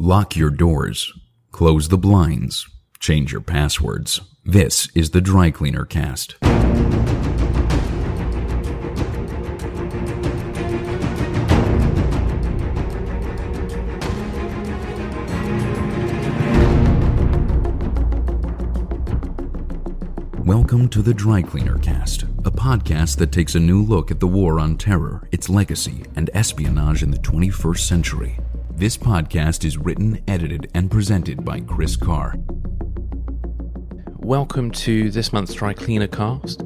Lock your doors. Close the blinds. Change your passwords. This is the Dry Cleaner Cast. Welcome to the Dry Cleaner Cast, a podcast that takes a new look at the war on terror, its legacy, and espionage in the 21st century. This podcast is written, edited, and presented by Chris Carr. Welcome to this month's Dry Cleaner Cast.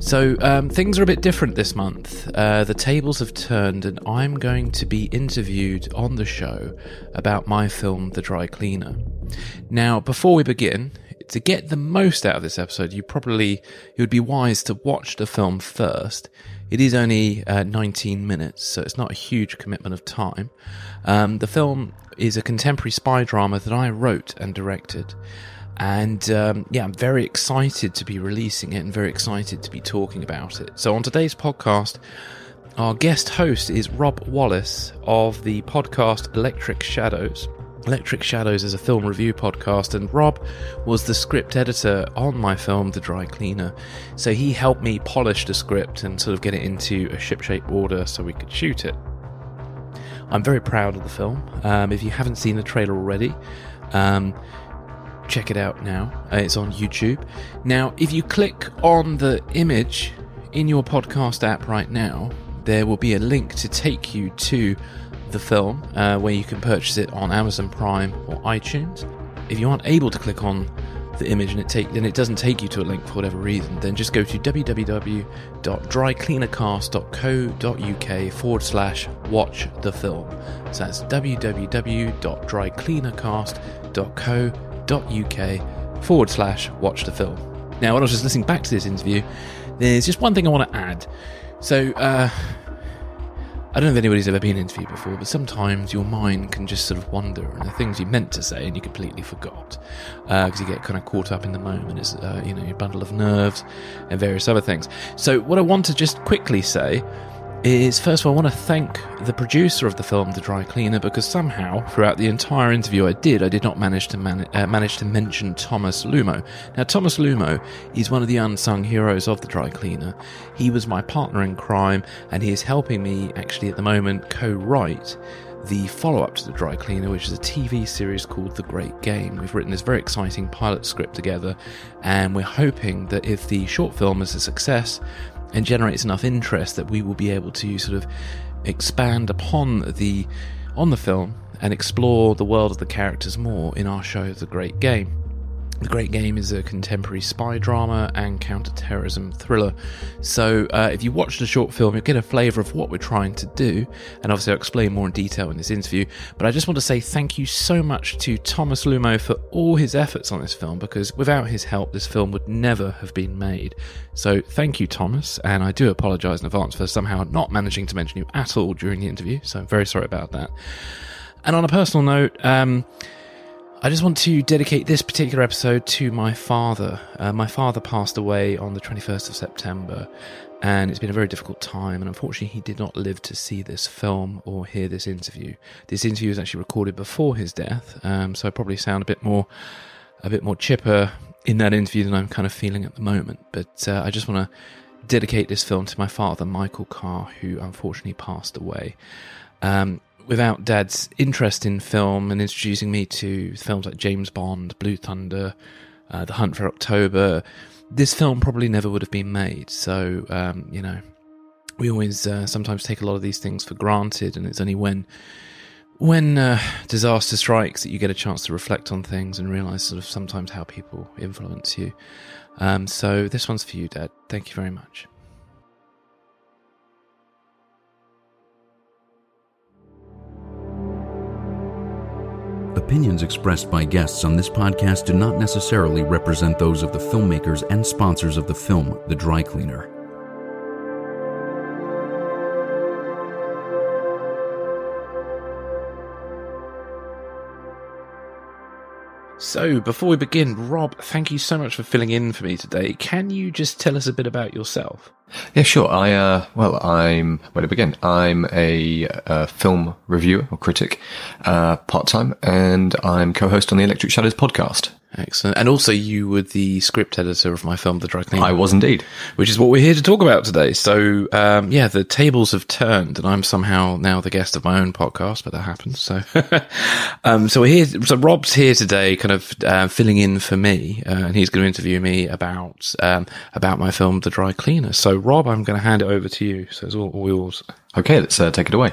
So, um, things are a bit different this month. Uh, the tables have turned, and I'm going to be interviewed on the show about my film, The Dry Cleaner. Now, before we begin, to get the most out of this episode, you probably it would be wise to watch the film first. It is only uh, 19 minutes, so it's not a huge commitment of time. Um, the film is a contemporary spy drama that I wrote and directed. And um, yeah, I'm very excited to be releasing it and very excited to be talking about it. So, on today's podcast, our guest host is Rob Wallis of the podcast Electric Shadows. Electric Shadows is a film review podcast, and Rob was the script editor on my film, The Dry Cleaner. So he helped me polish the script and sort of get it into a shipshape order so we could shoot it. I'm very proud of the film. Um, if you haven't seen the trailer already, um, check it out now. Uh, it's on YouTube. Now, if you click on the image in your podcast app right now, there will be a link to take you to the film, uh, where you can purchase it on Amazon Prime or iTunes. If you aren't able to click on the image and it take then it doesn't take you to a link for whatever reason, then just go to www.drycleanercast.co.uk forward slash watch the film. So that's www.drycleanercast.co.uk forward slash watch the film. Now, when I was just listening back to this interview, there's just one thing I want to add. So, uh, I don't know if anybody's ever been interviewed before, but sometimes your mind can just sort of wander, and the things you meant to say and you completely forgot because uh, you get kind of caught up in the moment. It's uh, you know your bundle of nerves and various other things. So what I want to just quickly say is first of all, I want to thank the producer of the film, The Dry Cleaner, because somehow throughout the entire interview I did, I did not manage to man- uh, manage to mention Thomas Lumo. Now, Thomas Lumo is one of the unsung heroes of The Dry Cleaner. He was my partner in crime, and he is helping me actually at the moment co-write the follow up to The Dry Cleaner, which is a TV series called The Great Game. We've written this very exciting pilot script together, and we're hoping that if the short film is a success, and generates enough interest that we will be able to sort of expand upon the on the film and explore the world of the characters more in our show The Great Game. The Great Game is a contemporary spy drama and counter-terrorism thriller. So, uh, if you watch the short film, you'll get a flavour of what we're trying to do, and obviously I'll explain more in detail in this interview. But I just want to say thank you so much to Thomas Lumo for all his efforts on this film, because without his help, this film would never have been made. So, thank you, Thomas, and I do apologise in advance for somehow not managing to mention you at all during the interview. So, I'm very sorry about that. And on a personal note, um, I just want to dedicate this particular episode to my father. Uh, my father passed away on the 21st of September, and it's been a very difficult time. And unfortunately, he did not live to see this film or hear this interview. This interview was actually recorded before his death, um, so I probably sound a bit more, a bit more chipper in that interview than I'm kind of feeling at the moment. But uh, I just want to dedicate this film to my father, Michael Carr, who unfortunately passed away. Um, without Dad's interest in film and introducing me to films like James Bond, Blue Thunder, uh, The Hunt for October, this film probably never would have been made. So, um, you know, we always uh, sometimes take a lot of these things for granted, and it's only when when uh, disaster strikes that you get a chance to reflect on things and realize sort of sometimes how people influence you. Um, so this one's for you, Dad. Thank you very much. Opinions expressed by guests on this podcast do not necessarily represent those of the filmmakers and sponsors of the film, The Dry Cleaner. So, before we begin, Rob, thank you so much for filling in for me today. Can you just tell us a bit about yourself? Yeah, sure. I uh, well, I'm where to begin. I'm a, uh film reviewer or critic, uh, part time, and I'm co-host on the Electric Shadows podcast. Excellent. And also, you were the script editor of my film, The Dry Cleaner. I was indeed. Which is what we're here to talk about today. So, um, yeah, the tables have turned, and I'm somehow now the guest of my own podcast, but that happens. So, um, so we're here. So Rob's here today, kind of uh, filling in for me, uh, and he's going to interview me about um, about my film, The Dry Cleaner. So, Rob, I'm going to hand it over to you. So it's all, all yours. Okay, let's uh, take it away.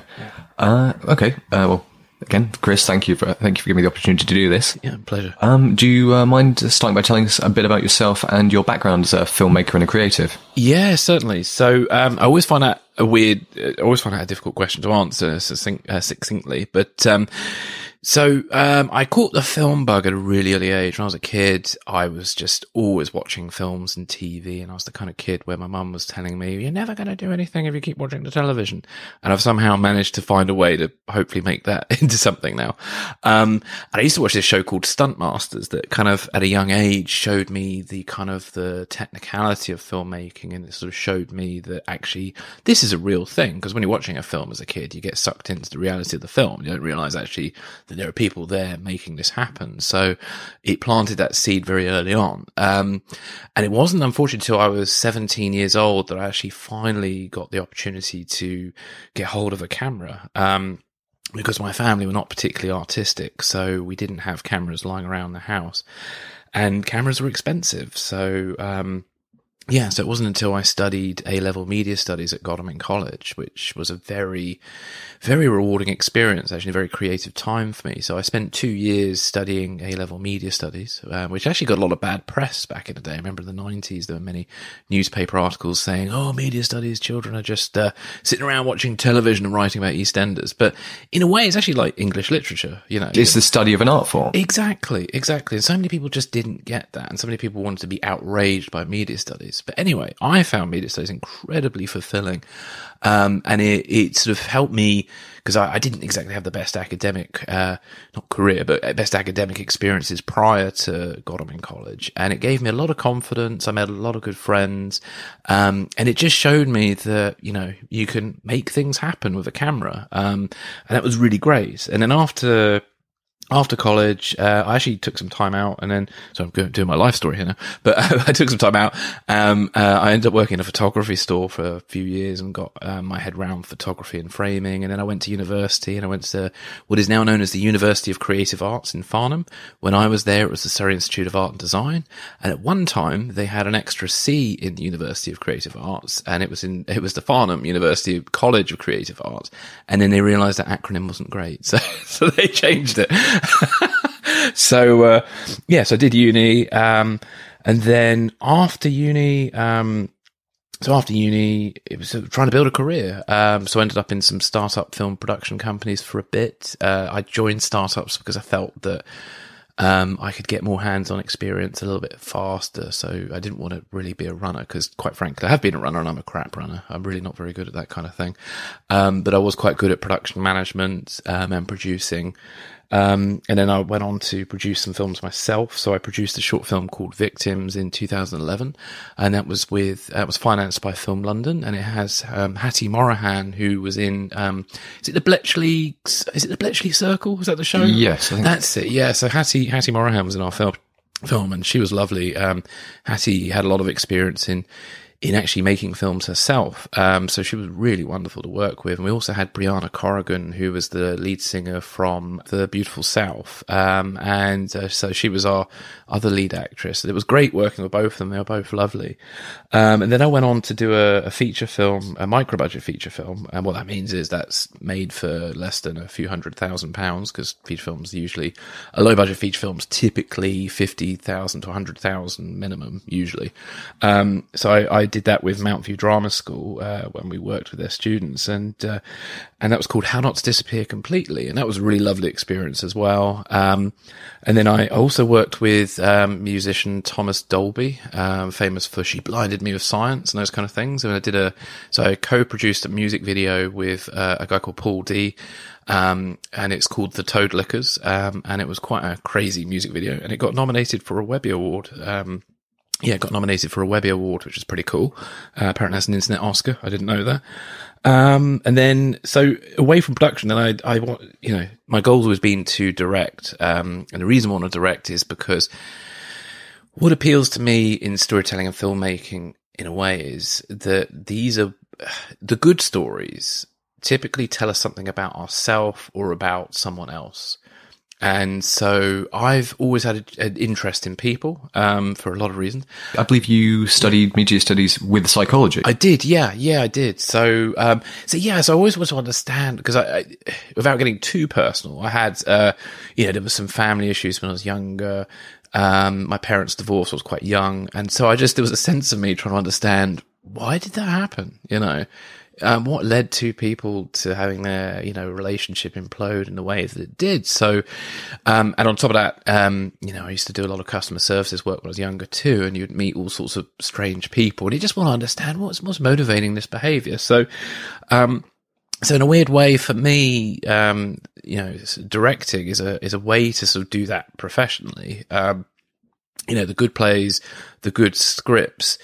Uh, okay. Uh, well, again, Chris, thank you for thank you for giving me the opportunity to do this. Yeah, pleasure. Um, do you uh, mind starting by telling us a bit about yourself and your background as a filmmaker and a creative? Yeah, certainly. So um, I always find that a weird, I always find that a difficult question to answer succinct, uh, succinctly. But um, so um, I caught the film bug at a really early age. When I was a kid, I was just always watching films and TV, and I was the kind of kid where my mum was telling me, "You're never going to do anything if you keep watching the television." And I've somehow managed to find a way to hopefully make that into something now. Um, and I used to watch this show called Stunt Masters that kind of at a young age showed me the kind of the technicality of filmmaking, and it sort of showed me that actually this is a real thing. Because when you're watching a film as a kid, you get sucked into the reality of the film. You don't realize actually that there are people there making this happen. So it planted that seed very early on. Um, and it wasn't unfortunately until I was 17 years old that I actually finally got the opportunity to get hold of a camera. Um, because my family were not particularly artistic, so we didn't have cameras lying around the house, and cameras were expensive. So, um, yeah, so it wasn't until I studied A level media studies at Godalming College, which was a very, very rewarding experience, actually, a very creative time for me. So I spent two years studying A level media studies, um, which actually got a lot of bad press back in the day. I remember in the 90s, there were many newspaper articles saying, oh, media studies, children are just uh, sitting around watching television and writing about EastEnders. But in a way, it's actually like English literature, you know. It's the study of an art form. Exactly, exactly. And so many people just didn't get that. And so many people wanted to be outraged by media studies. But anyway, I found media studies incredibly fulfilling. Um, and it, it sort of helped me because I, I, didn't exactly have the best academic, uh, not career, but best academic experiences prior to Godalming College. And it gave me a lot of confidence. I made a lot of good friends. Um, and it just showed me that, you know, you can make things happen with a camera. Um, and that was really great. And then after after college, uh, I actually took some time out and then, so I'm doing my life story here now, but I took some time out. Um, uh, I ended up working in a photography store for a few years and got um, my head around photography and framing. And then I went to university and I went to what is now known as the University of Creative Arts in Farnham. When I was there, it was the Surrey Institute of Art and Design. And at one time, they had an extra C in the University of Creative Arts and it was in, it was the Farnham University College of Creative Arts. And then they realized that acronym wasn't great. So, so they changed it. so uh, yes, I did uni, um, and then after uni, um, so after uni, it was trying to build a career. Um, so I ended up in some startup film production companies for a bit. Uh, I joined startups because I felt that um, I could get more hands-on experience a little bit faster. So I didn't want to really be a runner because, quite frankly, I have been a runner and I'm a crap runner. I'm really not very good at that kind of thing. Um, but I was quite good at production management um, and producing. Um, and then I went on to produce some films myself. So I produced a short film called Victims in 2011, and that was with that was financed by Film London, and it has um, Hattie Morahan, who was in um, is it the Bletchley is it the Bletchley Circle? Is that the show? Yes, that's it. Yeah, so Hattie Hattie Morahan was in our film film, and she was lovely. Um, Hattie had a lot of experience in in actually making films herself. Um, so she was really wonderful to work with. And we also had Briana Corrigan, who was the lead singer from The Beautiful South. Um, and uh, so she was our other lead actress. It was great working with both of them. They were both lovely. Um, and then I went on to do a, a, feature film, a micro budget feature film. And what that means is that's made for less than a few hundred thousand pounds because feature films usually, a low budget feature films typically 50,000 to 100,000 minimum usually. Um, so I, I did that with Mountview Drama School uh, when we worked with their students, and uh, and that was called How Not to Disappear Completely, and that was a really lovely experience as well. Um, and then I also worked with um, musician Thomas Dolby, um, famous for "She Blinded Me with Science" and those kind of things. And I did a so I co-produced a music video with uh, a guy called Paul D. Um, and it's called The Toad Lickers. Um, and it was quite a crazy music video and it got nominated for a Webby Award. Um, yeah, got nominated for a Webby Award, which is pretty cool. Uh, apparently that's an internet Oscar. I didn't know that. Um, and then, so away from production, and I, I want, you know, my goal always been to direct. Um, and the reason I want to direct is because what appeals to me in storytelling and filmmaking in a way is that these are the good stories typically tell us something about ourselves or about someone else. And so I've always had an interest in people um, for a lot of reasons. I believe you studied media studies with psychology. I did, yeah, yeah, I did. So, um, so yeah, so I always want to understand because I, I, without getting too personal, I had, uh, you know, there was some family issues when I was younger. Um, my parents' divorce I was quite young, and so I just there was a sense of me trying to understand why did that happen, you know um, what led two people to having their you know relationship implode in the way that it did. So, um, and on top of that, um, you know, I used to do a lot of customer services work when I was younger too, and you'd meet all sorts of strange people, and you just want to understand what's what's motivating this behavior. So, um, so in a weird way, for me, um, you know, directing is a is a way to sort of do that professionally. Um, you know, the good plays, the good scripts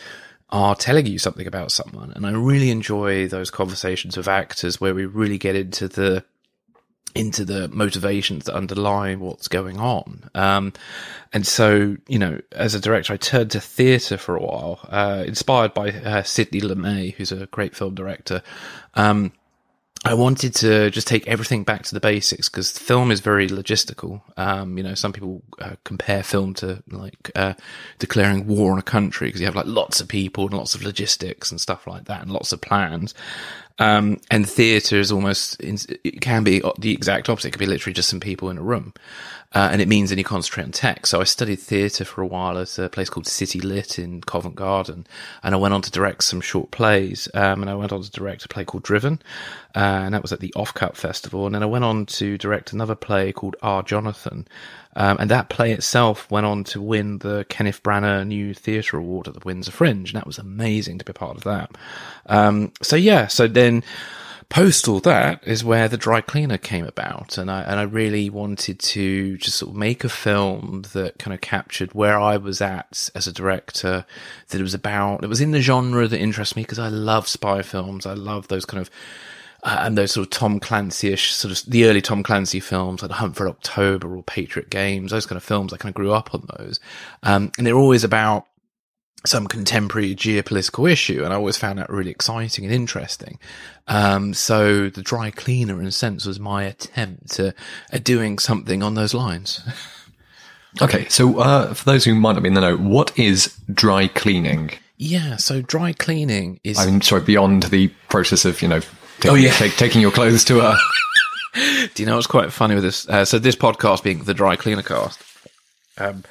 are telling you something about someone. And I really enjoy those conversations with actors where we really get into the into the motivations that underlie what's going on. Um, and so, you know, as a director, I turned to theatre for a while, uh, inspired by uh, Sidney Lumet, who's a great film director. Um, I wanted to just take everything back to the basics because film is very logistical. Um, you know, some people uh, compare film to like uh, declaring war on a country because you have like lots of people and lots of logistics and stuff like that and lots of plans. Um, and theatre is almost, it can be the exact opposite. It could be literally just some people in a room. Uh, and it means then you concentrate on text. So I studied theatre for a while at a place called City Lit in Covent Garden. And I went on to direct some short plays. Um, and I went on to direct a play called Driven. Uh, and that was at the Offcut Festival. And then I went on to direct another play called R. Jonathan. Um, and that play itself went on to win the Kenneth Branagh New Theatre Award at the Windsor Fringe. And that was amazing to be part of that. Um, so yeah, so then post all that is where the dry cleaner came about. And I, and I really wanted to just sort of make a film that kind of captured where I was at as a director, that it was about, it was in the genre that interests me because I love spy films. I love those kind of, uh, and those sort of Tom Clancy-ish, sort of the early Tom Clancy films, like The Hunt for October or Patriot Games, those kind of films. I kind of grew up on those, um, and they're always about some contemporary geopolitical issue, and I always found that really exciting and interesting. Um, so the dry cleaner, in a sense, was my attempt to, at doing something on those lines. okay, so uh, for those who might not be in the know, what is dry cleaning? Yeah, so dry cleaning is. I'm sorry, beyond the process of you know Taking, oh yeah, take, taking your clothes to a. Do you know what's quite funny with this? Uh, so this podcast being the dry cleaner cast. Um,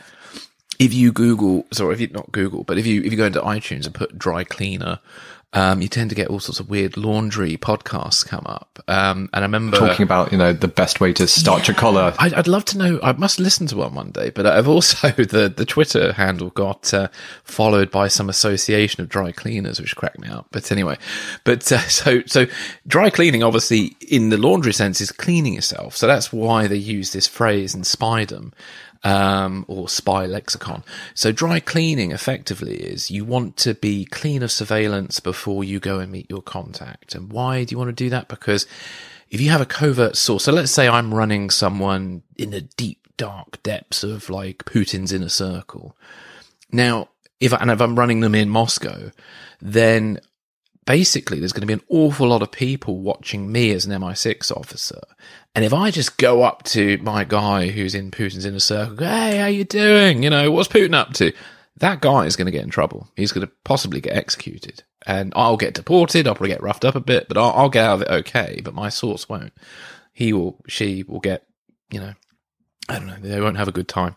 if you Google, sorry, if you not Google, but if you if you go into iTunes and put dry cleaner, um, you tend to get all sorts of weird laundry podcasts come up. Um, and I remember talking about, you know, the best way to starch yeah, a collar. I'd, I'd, love to know. I must listen to one one day, but I've also, the, the Twitter handle got, uh, followed by some association of dry cleaners, which cracked me up. But anyway, but, uh, so, so dry cleaning, obviously in the laundry sense is cleaning yourself. So that's why they use this phrase in Spydom um, or spy lexicon. So dry cleaning effectively is you want to be clean of surveillance before you go and meet your contact. And why do you want to do that? Because if you have a covert source, so let's say I'm running someone in the deep, dark depths of like Putin's inner circle. Now, if and if I'm running them in Moscow, then basically there's going to be an awful lot of people watching me as an MI6 officer. And if I just go up to my guy who's in Putin's inner circle, hey, how you doing? You know, what's Putin up to? That guy is going to get in trouble. He's going to possibly get executed. And I'll get deported. I'll probably get roughed up a bit, but I'll, I'll get out of it okay. But my source won't. He will, she will get, you know, I don't know, they won't have a good time.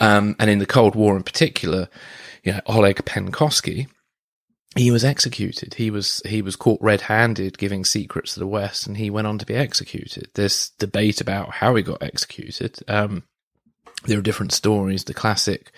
Um, and in the Cold War in particular, you know, Oleg Penkovsky, he was executed. He was he was caught red-handed giving secrets to the West, and he went on to be executed. There's debate about how he got executed. Um, there are different stories. The classic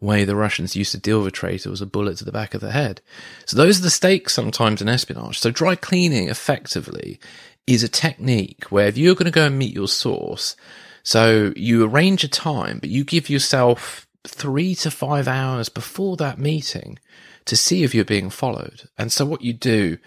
way the Russians used to deal with a traitor was a bullet to the back of the head. So those are the stakes sometimes in espionage. So dry cleaning effectively is a technique where if you're going to go and meet your source, so you arrange a time, but you give yourself three to five hours before that meeting to see if you're being followed. And so what you do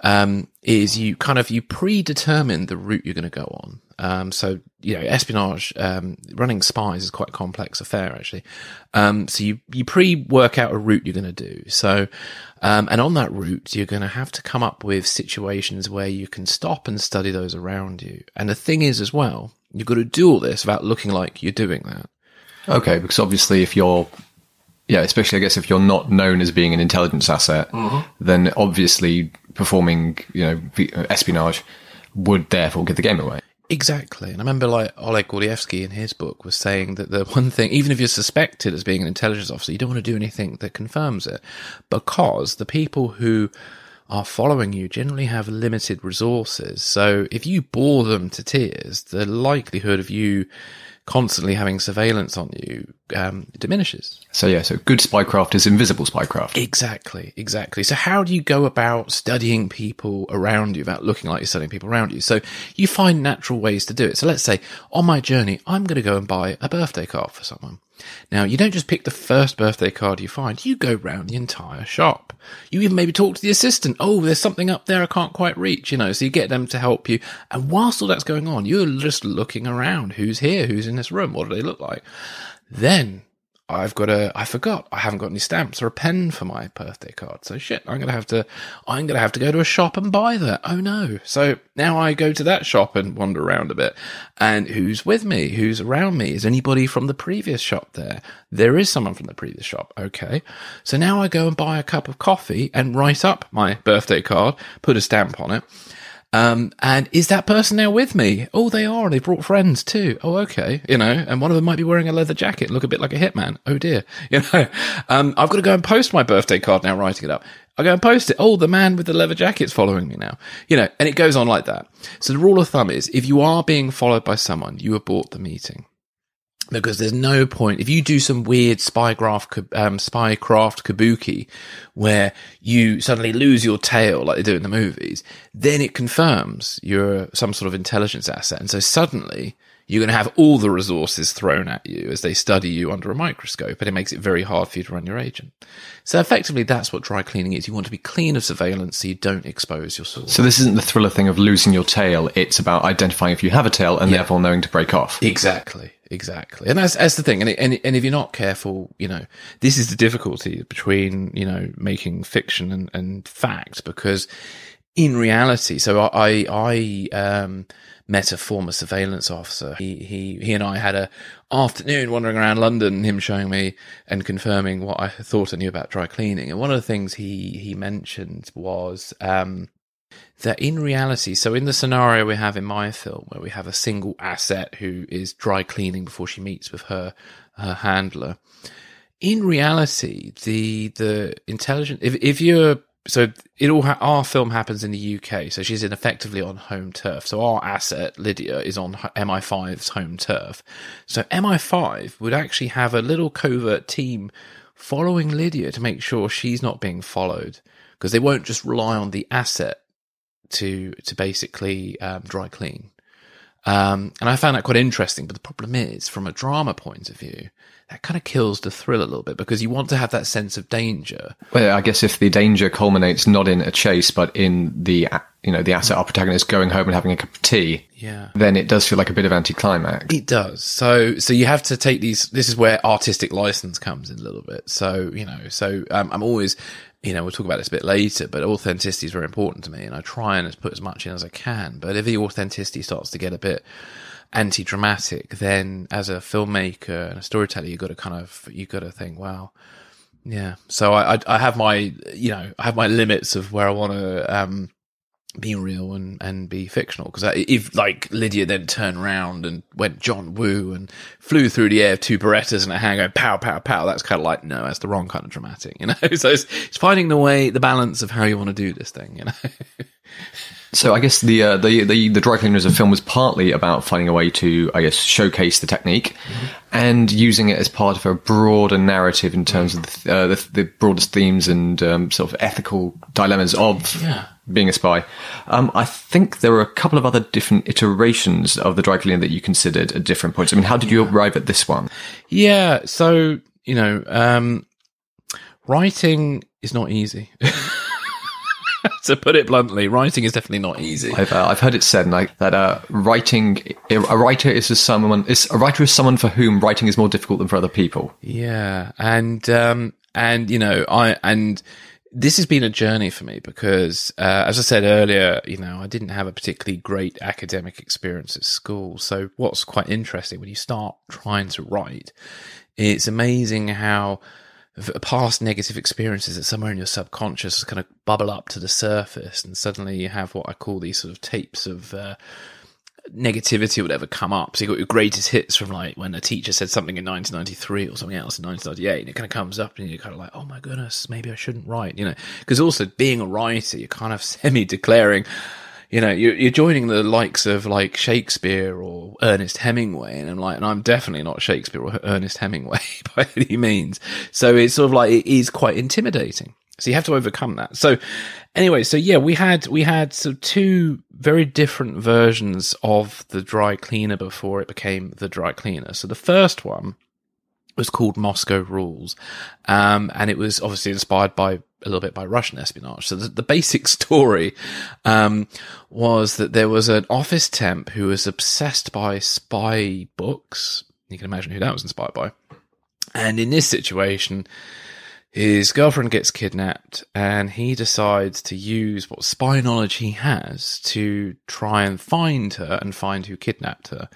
um, is you kind of you predetermine the route you're going to go on. Um, so you know, espionage, um, running spies is quite a complex affair actually. Um, so you you pre-work out a route you're going to do. So, um, and on that route, you're going to have to come up with situations where you can stop and study those around you. And the thing is, as well, you've got to do all this without looking like you're doing that. Okay, because obviously, if you're yeah, especially I guess if you're not known as being an intelligence asset, mm-hmm. then obviously performing, you know, espionage would therefore give the game away. Exactly. And I remember like Oleg Gordievsky in his book was saying that the one thing, even if you're suspected as being an intelligence officer, you don't want to do anything that confirms it because the people who are following you generally have limited resources. So if you bore them to tears, the likelihood of you constantly having surveillance on you um, diminishes. So yeah, so good spycraft is invisible spycraft. Exactly, exactly. So how do you go about studying people around you without looking like you're studying people around you? So you find natural ways to do it. So let's say on my journey, I'm going to go and buy a birthday card for someone. Now, you don't just pick the first birthday card you find, you go round the entire shop. You even maybe talk to the assistant. Oh, there's something up there I can't quite reach, you know, so you get them to help you. And whilst all that's going on, you're just looking around. Who's here? Who's in this room? What do they look like? Then I've got a, I forgot, I haven't got any stamps or a pen for my birthday card. So shit, I'm going to have to, I'm going to have to go to a shop and buy that. Oh no. So now I go to that shop and wander around a bit. And who's with me? Who's around me? Is anybody from the previous shop there? There is someone from the previous shop. Okay. So now I go and buy a cup of coffee and write up my birthday card, put a stamp on it. Um, and is that person now with me? Oh, they are. They brought friends too. Oh, okay. You know, and one of them might be wearing a leather jacket and look a bit like a hitman. Oh dear. You know, um, I've got to go and post my birthday card now, writing it up. I go and post it. Oh, the man with the leather jacket's following me now. You know, and it goes on like that. So the rule of thumb is if you are being followed by someone, you abort the meeting because there's no point. If you do some weird spycraft um, spycraft kabuki where you suddenly lose your tail like they do in the movies then it confirms you're some sort of intelligence asset. And so suddenly you're going to have all the resources thrown at you as they study you under a microscope and it makes it very hard for you to run your agent. So effectively that's what dry cleaning is. You want to be clean of surveillance so you don't expose your source. So this isn't the thriller thing of losing your tail. It's about identifying if you have a tail and yeah. therefore knowing to break off. Exactly exactly. And that's that's the thing. And, and and if you're not careful you know this is the difficulty between you know making fiction and, and fact because in reality so i i um met a former surveillance officer. He he he and i had a afternoon wandering around london him showing me and confirming what i thought i knew about dry cleaning. And one of the things he he mentioned was um that in reality, so in the scenario we have in my film, where we have a single asset who is dry cleaning before she meets with her her handler, in reality, the the intelligent if if you're so it all ha- our film happens in the UK, so she's in effectively on home turf. So our asset Lydia is on MI5's home turf. So MI5 would actually have a little covert team following Lydia to make sure she's not being followed because they won't just rely on the asset to to basically um, dry clean. Um, and I found that quite interesting. But the problem is, from a drama point of view, that kind of kills the thrill a little bit because you want to have that sense of danger. Well, I guess if the danger culminates not in a chase, but in the you know the asset our protagonist going home and having a cup of tea, yeah, then it does feel like a bit of anticlimax. It does. So so you have to take these. This is where artistic license comes in a little bit. So you know, so um, I'm always you know, we'll talk about this a bit later, but authenticity is very important to me, and I try and put as much in as I can. But if the authenticity starts to get a bit anti-dramatic, then as a filmmaker and a storyteller, you've got to kind of you've got to think, wow, yeah. So I, I, I have my you know I have my limits of where I want to um be real and, and be fictional. Because if like Lydia then turned around and went John Woo and flew through the air two Berettas and a hand going pow pow pow, that's kind of like no, that's the wrong kind of dramatic, you know. so it's, it's finding the way, the balance of how you want to do this thing, you know. So I guess the, uh, the the the dry cleaners of film was partly about finding a way to I guess showcase the technique mm-hmm. and using it as part of a broader narrative in terms of the, uh, the, the broadest themes and um, sort of ethical dilemmas of Yeah. Being a spy. Um, I think there were a couple of other different iterations of the dry cleaner that you considered at different points. I mean, how did you arrive at this one? Yeah. So, you know, um, writing is not easy. to put it bluntly, writing is definitely not easy. I've uh, I've heard it said like that uh, writing a writer is someone is a writer is someone for whom writing is more difficult than for other people. Yeah, and um, and you know, I and this has been a journey for me because, uh, as I said earlier, you know, I didn't have a particularly great academic experience at school. So, what's quite interesting when you start trying to write, it's amazing how past negative experiences that somewhere in your subconscious kind of bubble up to the surface, and suddenly you have what I call these sort of tapes of uh, negativity or whatever come up. So you got your greatest hits from like when a teacher said something in 1993 or something else in 1998, and it kind of comes up, and you're kind of like, oh my goodness, maybe I shouldn't write, you know? Because also being a writer, you're kind of semi declaring. You know, you're, you're joining the likes of like Shakespeare or Ernest Hemingway, and I'm like, and I'm definitely not Shakespeare or Ernest Hemingway by any means. So it's sort of like it is quite intimidating. So you have to overcome that. So anyway, so yeah, we had we had so two very different versions of the dry cleaner before it became the dry cleaner. So the first one was called Moscow Rules, um, and it was obviously inspired by a little bit by Russian espionage. So the, the basic story um, was that there was an office temp who was obsessed by spy books. You can imagine who that was inspired by. And in this situation, his girlfriend gets kidnapped and he decides to use what spy knowledge he has to try and find her and find who kidnapped her.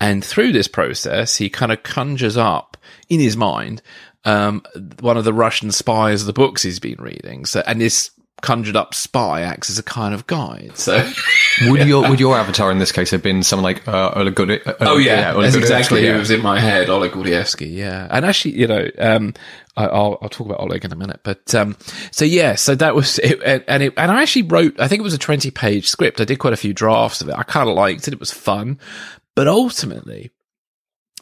And through this process, he kind of conjures up in his mind um, one of the Russian spies of the books he's been reading. So, and this conjured up spy acts as a kind of guide. So, would your would your avatar in this case have been someone like uh, Oleg Gudi- uh, oh yeah, yeah that's exactly yeah. who was in my head, Oleg Gordievsky. Yeah, and actually, you know, um, I, I'll I'll talk about Oleg in a minute, but um, so yeah, so that was it, and it, and I actually wrote, I think it was a twenty page script. I did quite a few drafts of it. I kind of liked it. It was fun, but ultimately,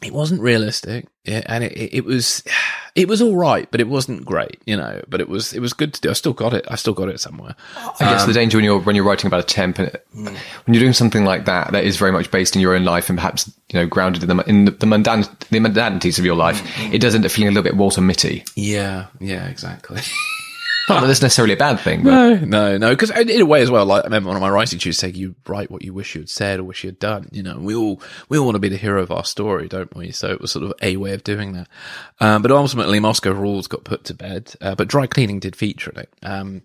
it wasn't realistic, yeah, and it, it was it was all right, but it wasn't great, you know. But it was it was good to do. I still got it. I still got it somewhere. I guess the um, danger when you're when you're writing about a temp, and when you're doing something like that, that is very much based in your own life and perhaps you know grounded in the in the, the mundan the mundanities of your life. Mm-hmm. It does end up feeling a little bit Walter Mitty. Yeah, yeah, exactly. Not that that's necessarily a bad thing, but No, no, no. Because in a way as well, like I remember one of my writing tutors saying, "You write what you wish you had said or wish you had done." You know, we all we all want to be the hero of our story, don't we? So it was sort of a way of doing that. Um, but ultimately, Moscow Rules got put to bed, uh, but dry cleaning did feature in it. Um,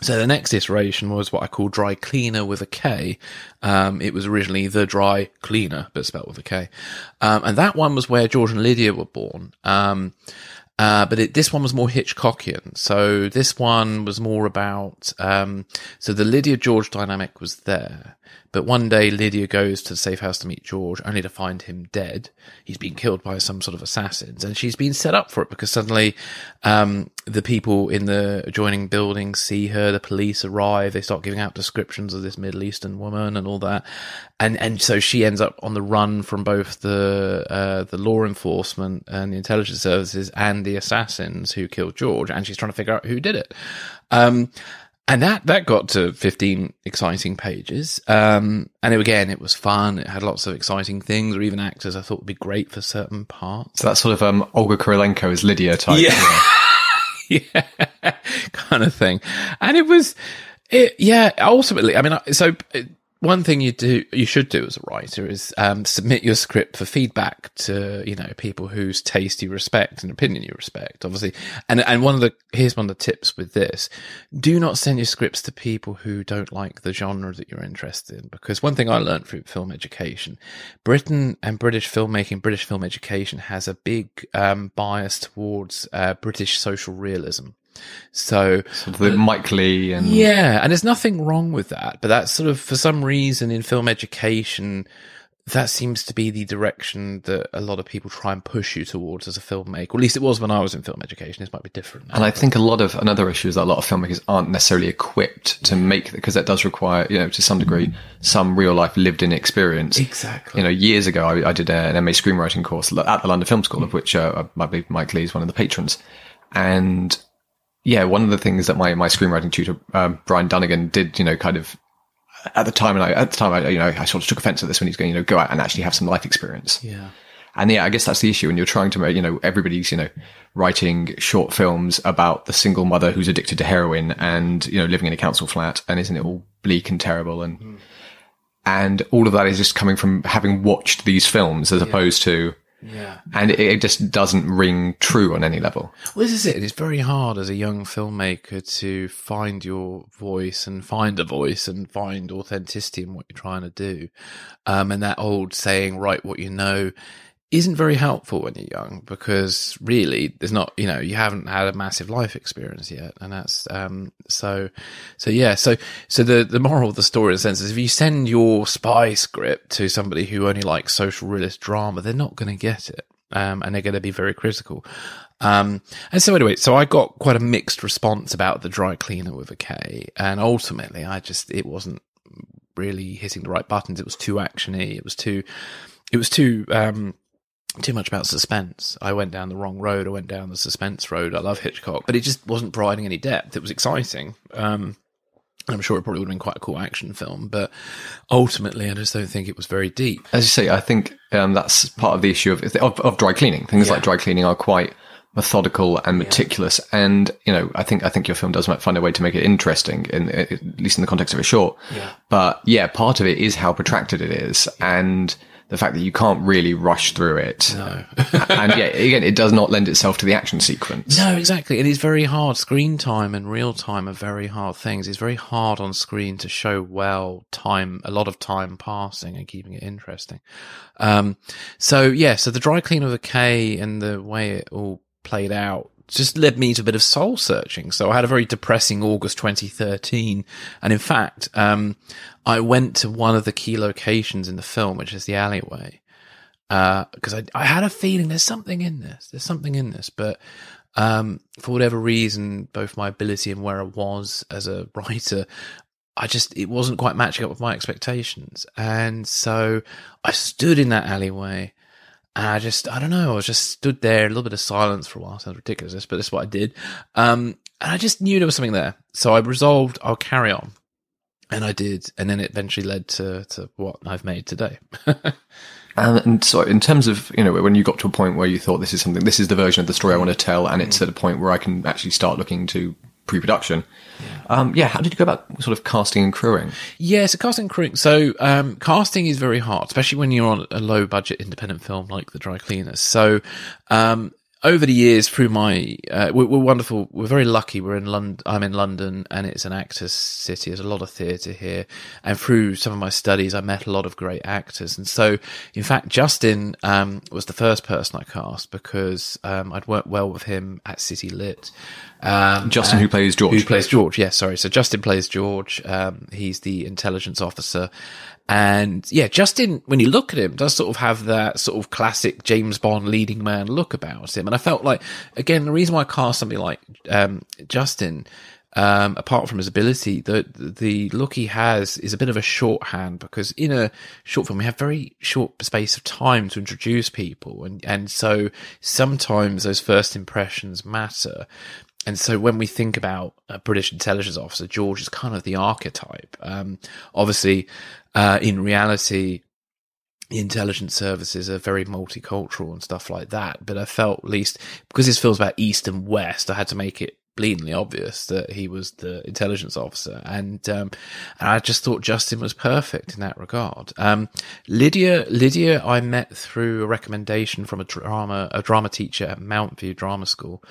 so the next iteration was what I call dry cleaner with a K. Um, it was originally the dry cleaner, but spelled with a K. Um, and that one was where George and Lydia were born. Um, uh, but it, this one was more Hitchcockian. So this one was more about, um, so the Lydia George dynamic was there. But one day Lydia goes to the safe house to meet George only to find him dead. He's been killed by some sort of assassins and she's been set up for it because suddenly, um, the people in the adjoining building see her, the police arrive, they start giving out descriptions of this Middle Eastern woman and all that. And, and so she ends up on the run from both the, uh, the law enforcement and the intelligence services and the assassins who killed George. And she's trying to figure out who did it. Um, and that, that got to 15 exciting pages. Um, and it, again, it was fun. It had lots of exciting things or even actors I thought would be great for certain parts. so that's sort of um, Olga Kurylenko as Lydia type. Yeah. yeah, kind of thing. And it was, it, yeah, ultimately, I mean, so uh, one thing you do, you should do as a writer is um, submit your script for feedback to, you know, people whose taste you respect and opinion you respect, obviously. And, and one of the, here's one of the tips with this. Do not send your scripts to people who don't like the genre that you're interested in. Because one thing I learned through film education, Britain and British filmmaking, British film education has a big um, bias towards uh, British social realism. So the Mike Lee and yeah, and there's nothing wrong with that, but that's sort of for some reason in film education, that seems to be the direction that a lot of people try and push you towards as a filmmaker. Or at least it was when I was in film education. This might be different. now, And I think a lot of another issue is that a lot of filmmakers aren't necessarily equipped to make because that does require, you know, to some degree, some real life lived in experience. exactly. You know, years ago, I, I did an MA screenwriting course at the London Film School, of which uh, I believe Mike Lee is one of the patrons. And yeah, one of the things that my, my screenwriting tutor, um, Brian Dunnigan, did, you know, kind of at the time, and I, at the time, I, you know, I sort of took offense at this when he's going, you know, go out and actually have some life experience. yeah. And yeah, I guess that's the issue when you're trying to make, you know, everybody's, you know, writing short films about the single mother who's addicted to heroin and, you know, living in a council flat and isn't it all bleak and terrible and, and all of that is just coming from having watched these films as opposed to, Yeah. and it, it just doesn't ring true on any level. Well, this is it. It's very hard as a young filmmaker to find your voice and find a voice and find authenticity in what you're trying to do. Um, and that old saying, write what you know, isn't very helpful when you're young because really there's not, you know, you haven't had a massive life experience yet. And that's, um, so, so yeah. So, so the, the moral of the story in a sense is if you send your spy script to somebody who only likes social realist drama, they're not going to get it. Um, and they're going to be very critical. Um, and so anyway, so I got quite a mixed response about the dry cleaner with a K, and ultimately, I just it wasn't really hitting the right buttons. It was too actiony. It was too, it was too, um, too much about suspense. I went down the wrong road. I went down the suspense road. I love Hitchcock, but it just wasn't providing any depth. It was exciting. Um, and I'm sure it probably would have been quite a cool action film, but ultimately, I just don't think it was very deep. As you say, I think um, that's part of the issue of, of, of dry cleaning. Things Yeah. like dry cleaning are quite methodical and meticulous. And, you know, I think, I think your film does find a way to make it interesting in, at least in the context of a short. Yeah. But yeah, part of it is how protracted it is and the fact that you can't really rush through it. No. and yeah, again, it does not lend itself to the action sequence. No, exactly. It is very hard. Screen time and real time are very hard things. It's very hard on screen to show well time, a lot of time passing and keeping it interesting. Um, so yeah, so the dry clean of the K and the way it all played out just led me to a bit of soul searching. So I had a very depressing August 2013. And in fact, um, I went to one of the key locations in the film, which is the alleyway because I, I had a feeling there's something in this. There's something in this, but um, for whatever reason, both my ability and where I was as a writer, I just it wasn't quite matching up with my expectations, and so I stood in that alleyway. And I just, I don't know, I was just stood there, a little bit of silence for a while. Sounds ridiculous, this, but that's what I did. Um, and I just knew there was something there. So I resolved I'll carry on. And I did. And then it eventually led to, to what I've made today. And, and so, in terms of you know, when you got to a point where you thought this is something, this is the version of the story I want to tell, and it's at a point where I can actually start looking to pre-production. Um, yeah, how did you go about sort of casting and crewing? Yeah, so casting and crewing. So um, casting is very hard, especially when you're on a low budget independent film like The Dry Cleaners. So um, over the years, through my, uh, we're, we're wonderful. We're very lucky. We're in London. I'm in London, and it's an actors' city. There's a lot of theatre here, and through some of my studies, I met a lot of great actors. And so, in fact, Justin um, was the first person I cast because um, I'd worked well with him at City Lit. Um, Justin, who plays George. who plays George? Yes, sorry. So Justin plays George. Um, he's the intelligence officer, and yeah, Justin. When you look at him, does sort of have that sort of classic James Bond leading man look about him. And I felt like again the reason why I cast somebody like um, Justin. Um, apart from his ability, the the look he has is a bit of a shorthand because in a short film we have very short space of time to introduce people, and and so sometimes those first impressions matter. And so when we think about a British intelligence officer, George is kind of the archetype. Um, obviously, uh, in reality, the intelligence services are very multicultural and stuff like that. But I felt, at least, because this feels about East and West, I had to make it blatantly obvious that he was the intelligence officer, and um, and I just thought Justin was perfect in that regard. Um, Lydia, Lydia, I met through a recommendation from a drama a drama teacher at Mountview Drama School,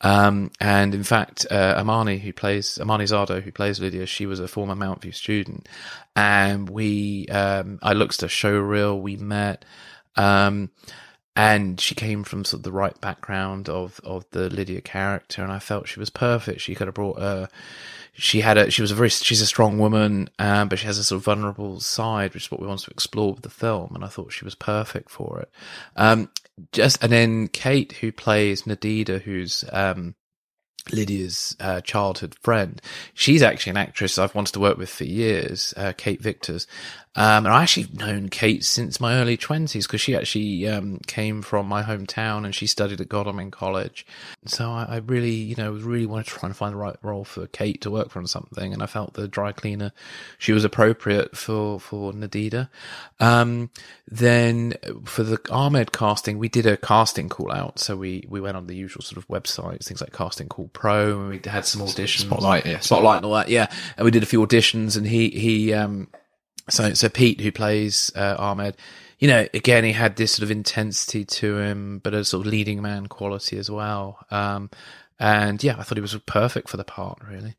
um, and in fact, uh, Amani, who plays Amani Zardo, who plays Lydia, she was a former Mountview student, and we um, I looked at a show reel, we met. Um, and she came from sort of the right background of of the Lydia character, and I felt she was perfect. She could have brought a. She had a. She was a very. She's a strong woman, um, but she has a sort of vulnerable side, which is what we wanted to explore with the film. And I thought she was perfect for it. Um, just and then Kate, who plays Nadida, who's um, Lydia's uh, childhood friend. She's actually an actress I've wanted to work with for years, uh, Kate Victors. Um, and I actually known Kate since my early twenties because she actually um, came from my hometown and she studied at Godalming College. So I, I, really, you know, really wanted to try and find the right role for Kate to work for on something. And I felt the dry cleaner, she was appropriate for for Nadida. Um, then for the Ahmed casting, we did a casting call out. So we we went on the usual sort of websites, things like Casting Call Pro, and we had some auditions, Spotlight, yeah, Spotlight, and all that, yeah. And we did a few auditions, and he he um so, so Pete, who plays uh, Ahmed, you know, again, he had this sort of intensity to him, but a sort of leading man quality as well. Um, and yeah, I thought he was perfect for the part, really.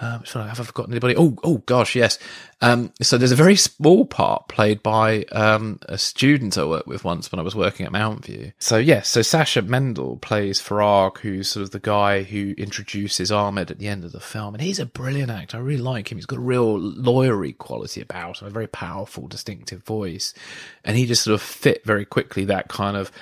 Um, have I forgotten anybody? Oh, oh gosh, yes. Um, so there's a very small part played by um, a student I worked with once when I was working at Mountview. So yes, so Sasha Mendel plays Farag, who's sort of the guy who introduces Ahmed at the end of the film, and he's a brilliant actor. I really like him. He's got a real lawyery quality about him, a very powerful, distinctive voice, and he just sort of fit very quickly that kind of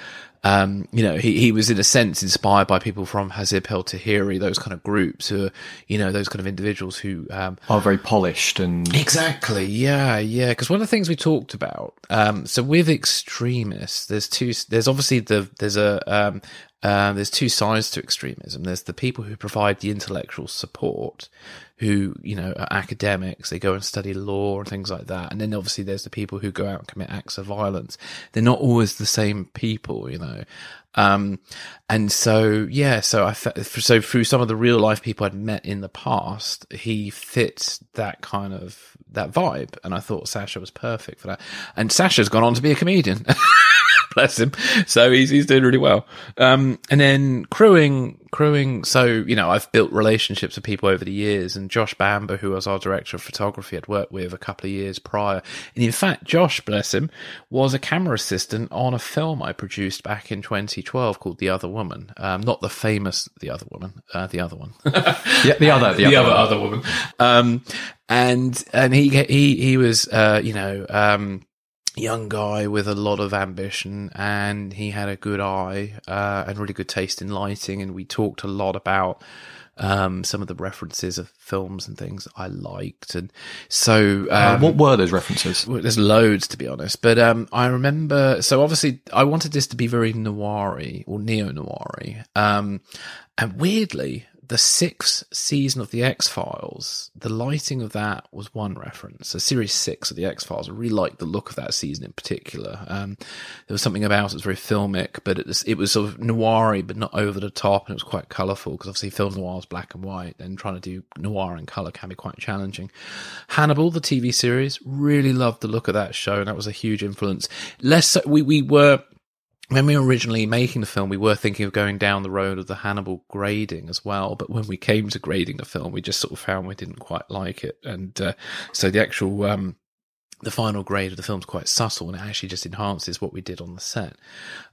um, you know, he, he was in a sense inspired by people from Hizb ut Tahrir, those kind of groups who, are, you know, those kind of individuals who um, are very polished and exactly, yeah, yeah. Because one of the things we talked about, um, so with extremists, there's two. There's obviously the there's a um, um, there's two sides to extremism. There's the people who provide the intellectual support, who you know are academics. They go and study law and things like that. And then obviously there's the people who go out and commit acts of violence. They're not always the same people, you know. Um, and so yeah, so I so through some of the real life people I'd met in the past, he fits that kind of that vibe, and I thought Sasha was perfect for that. And Sasha's gone on to be a comedian. bless him. So he's he's doing really well. Um, and then crewing, crewing. So you know, I've built relationships with people over the years, and Josh Bamber, who was our director of photography, had worked with a couple of years prior. And in fact, Josh, bless him, was a camera assistant on a film I produced back in 2012 called The Other Woman. Um, not the famous The Other Woman, uh, the other one. yeah, the other, the, the other, other, other woman. Um, and and he he he was uh, you know um, young guy with a lot of ambition and he had a good eye uh, and really good taste in lighting and we talked a lot about um, some of the references of films and things I liked, and so uh, um, uh, what were those references? Well, there's loads, to be honest, but um, I remember. So obviously, I wanted this to be very noiry or neo noiry, um, and weirdly, the sixth season of the X Files, the lighting of that was one reference. So series six of the X Files, I really liked the look of that season in particular. Um, there was something about it, was very filmic, but it was, it was sort of noiry, but not over the top, and it was quite colourful because obviously film noir is black and white, and trying to do noir in colour can be quite challenging. Hannibal, the TV series, really loved the look of that show, and that was a huge influence. Less so, we we were when we were originally making the film, we were thinking of going down the road of the Hannibal grading as well. But when we came to grading the film, we just sort of found we didn't quite like it. And uh, so the actual, um, the final grade of the film is quite subtle and it actually just enhances what we did on the set.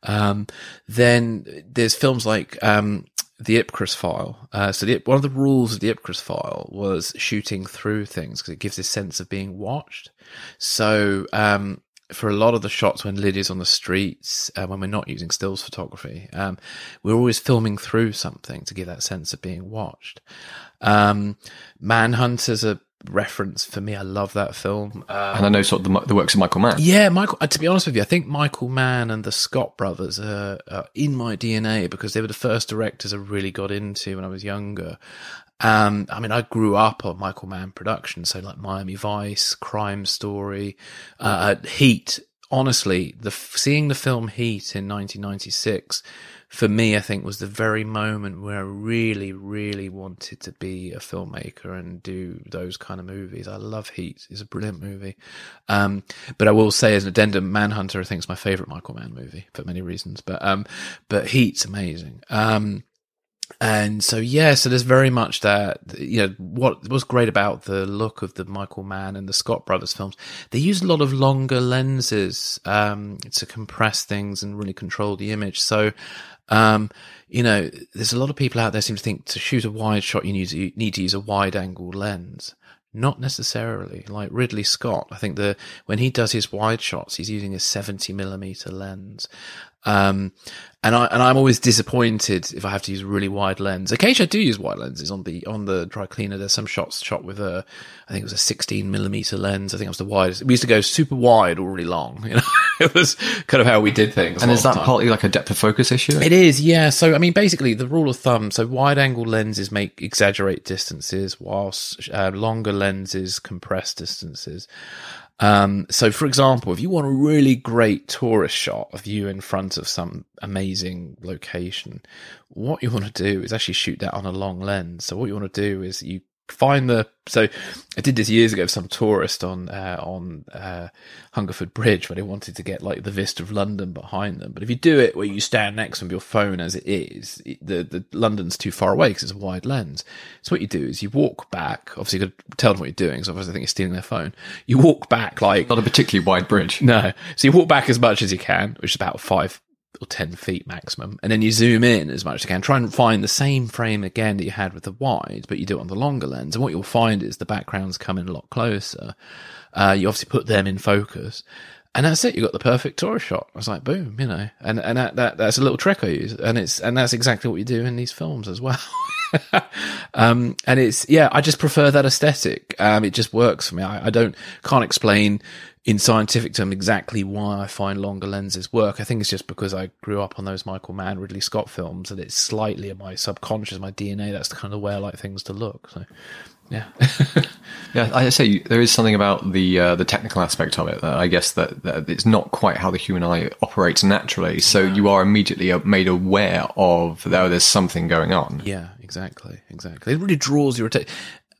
Um, then there's films like, um, the Ipcress file. Uh, so the, one of the rules of the Ipcress file was shooting through things because it gives this sense of being watched. So, um, for a lot of the shots when Lydia's on the streets, uh, when we're not using stills photography, um, we're always filming through something to give that sense of being watched. Um, Manhunter's a reference for me. I love that film. Um, and I know sort of the, the, works of Michael Mann. Yeah, Michael. Uh, to be honest with you, I think Michael Mann and the Scott brothers are, are, in my DNA because they were the first directors I really got into when I was younger. Um, I mean, I grew up on Michael Mann productions, so like Miami Vice, Crime Story, uh, Heat. Honestly, the seeing the film Heat in 1996 for me, I think was the very moment where I really, really wanted to be a filmmaker and do those kind of movies. I love Heat; it's a brilliant movie. Um, but I will say, as an addendum, Manhunter I think is my favorite Michael Mann movie for many reasons. But um, but Heat's amazing. Um, and so yeah, so there's very much that you know what was great about the look of the Michael Mann and the Scott Brothers films. They used a lot of longer lenses um, to compress things and really control the image. So um, you know, there's a lot of people out there seem to think to shoot a wide shot you need to, you need to use a wide angle lens. Not necessarily. Like Ridley Scott, I think the when he does his wide shots, he's using a 70 millimeter lens. Um, and I and I'm always disappointed if I have to use a really wide lens. Occasionally, I do use wide lenses on the on the dry cleaner. There's some shots shot with a, I think it was a 16 millimeter lens. I think it was the widest. We used to go super wide or really long. You know, it was kind of how we did things. And is that partly like a depth of focus issue? It is, yeah. So I mean, basically, the rule of thumb. So wide angle lenses make exaggerate distances, whilst uh, longer lenses compress distances. Um, so for example, if you want a really great tourist shot of you in front of some amazing location, what you want to do is actually shoot that on a long lens. So what you want to do is you find the so I did this years ago with some tourist on uh, on uh, Hungerford Bridge where they wanted to get like the vista of London behind them. But if you do it where you stand next to your phone as it is, the the London's too far away because it's a wide lens. So what you do is you walk back. Obviously, you to tell them what you're doing. So obviously, I think you're stealing their phone. You walk back like not a particularly wide bridge. No, so you walk back as much as you can, which is about five or 10 feet maximum. And then you zoom in as much as you can. Try and find the same frame again that you had with the wide, but you do it on the longer lens. And what you'll find is the backgrounds come in a lot closer. Uh, you obviously put them in focus. And that's it. You got the perfect tourist shot. I was like, boom, you know, and and that, that that's a little trick I use, and it's and that's exactly what you do in these films as well. um, and it's yeah, I just prefer that aesthetic. Um, it just works for me. I, I don't can't explain in scientific terms exactly why I find longer lenses work. I think it's just because I grew up on those Michael Mann, Ridley Scott films, and it's slightly in my subconscious, my DNA. That's the kind of way I like things to look. So, yeah, yeah. I say there is something about the uh, the technical aspect of it that I guess that, that, it's not quite how the human eye operates naturally. So yeah. you are immediately made aware of that there's something going on. Yeah, exactly, exactly. It really draws your attention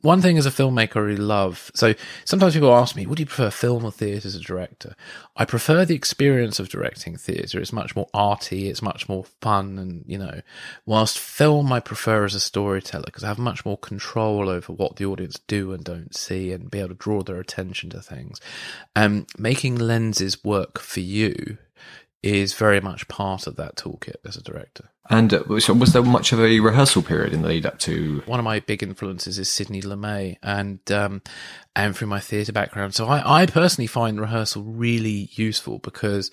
one thing as a filmmaker I really love. So sometimes people ask me, would you prefer film or theatre as a director? I prefer the experience of directing theatre. It's much more arty. It's much more fun. And, you know, whilst film I prefer as a storyteller because I have much more control over what the audience do and don't see and be able to draw their attention to things. Um, making lenses work for you is very much part of that toolkit as a director. And uh, so was there much of a rehearsal period in the lead up to? One of my big influences is Sidney Lumet, and um, and through my theatre background, so I, I personally find rehearsal really useful because.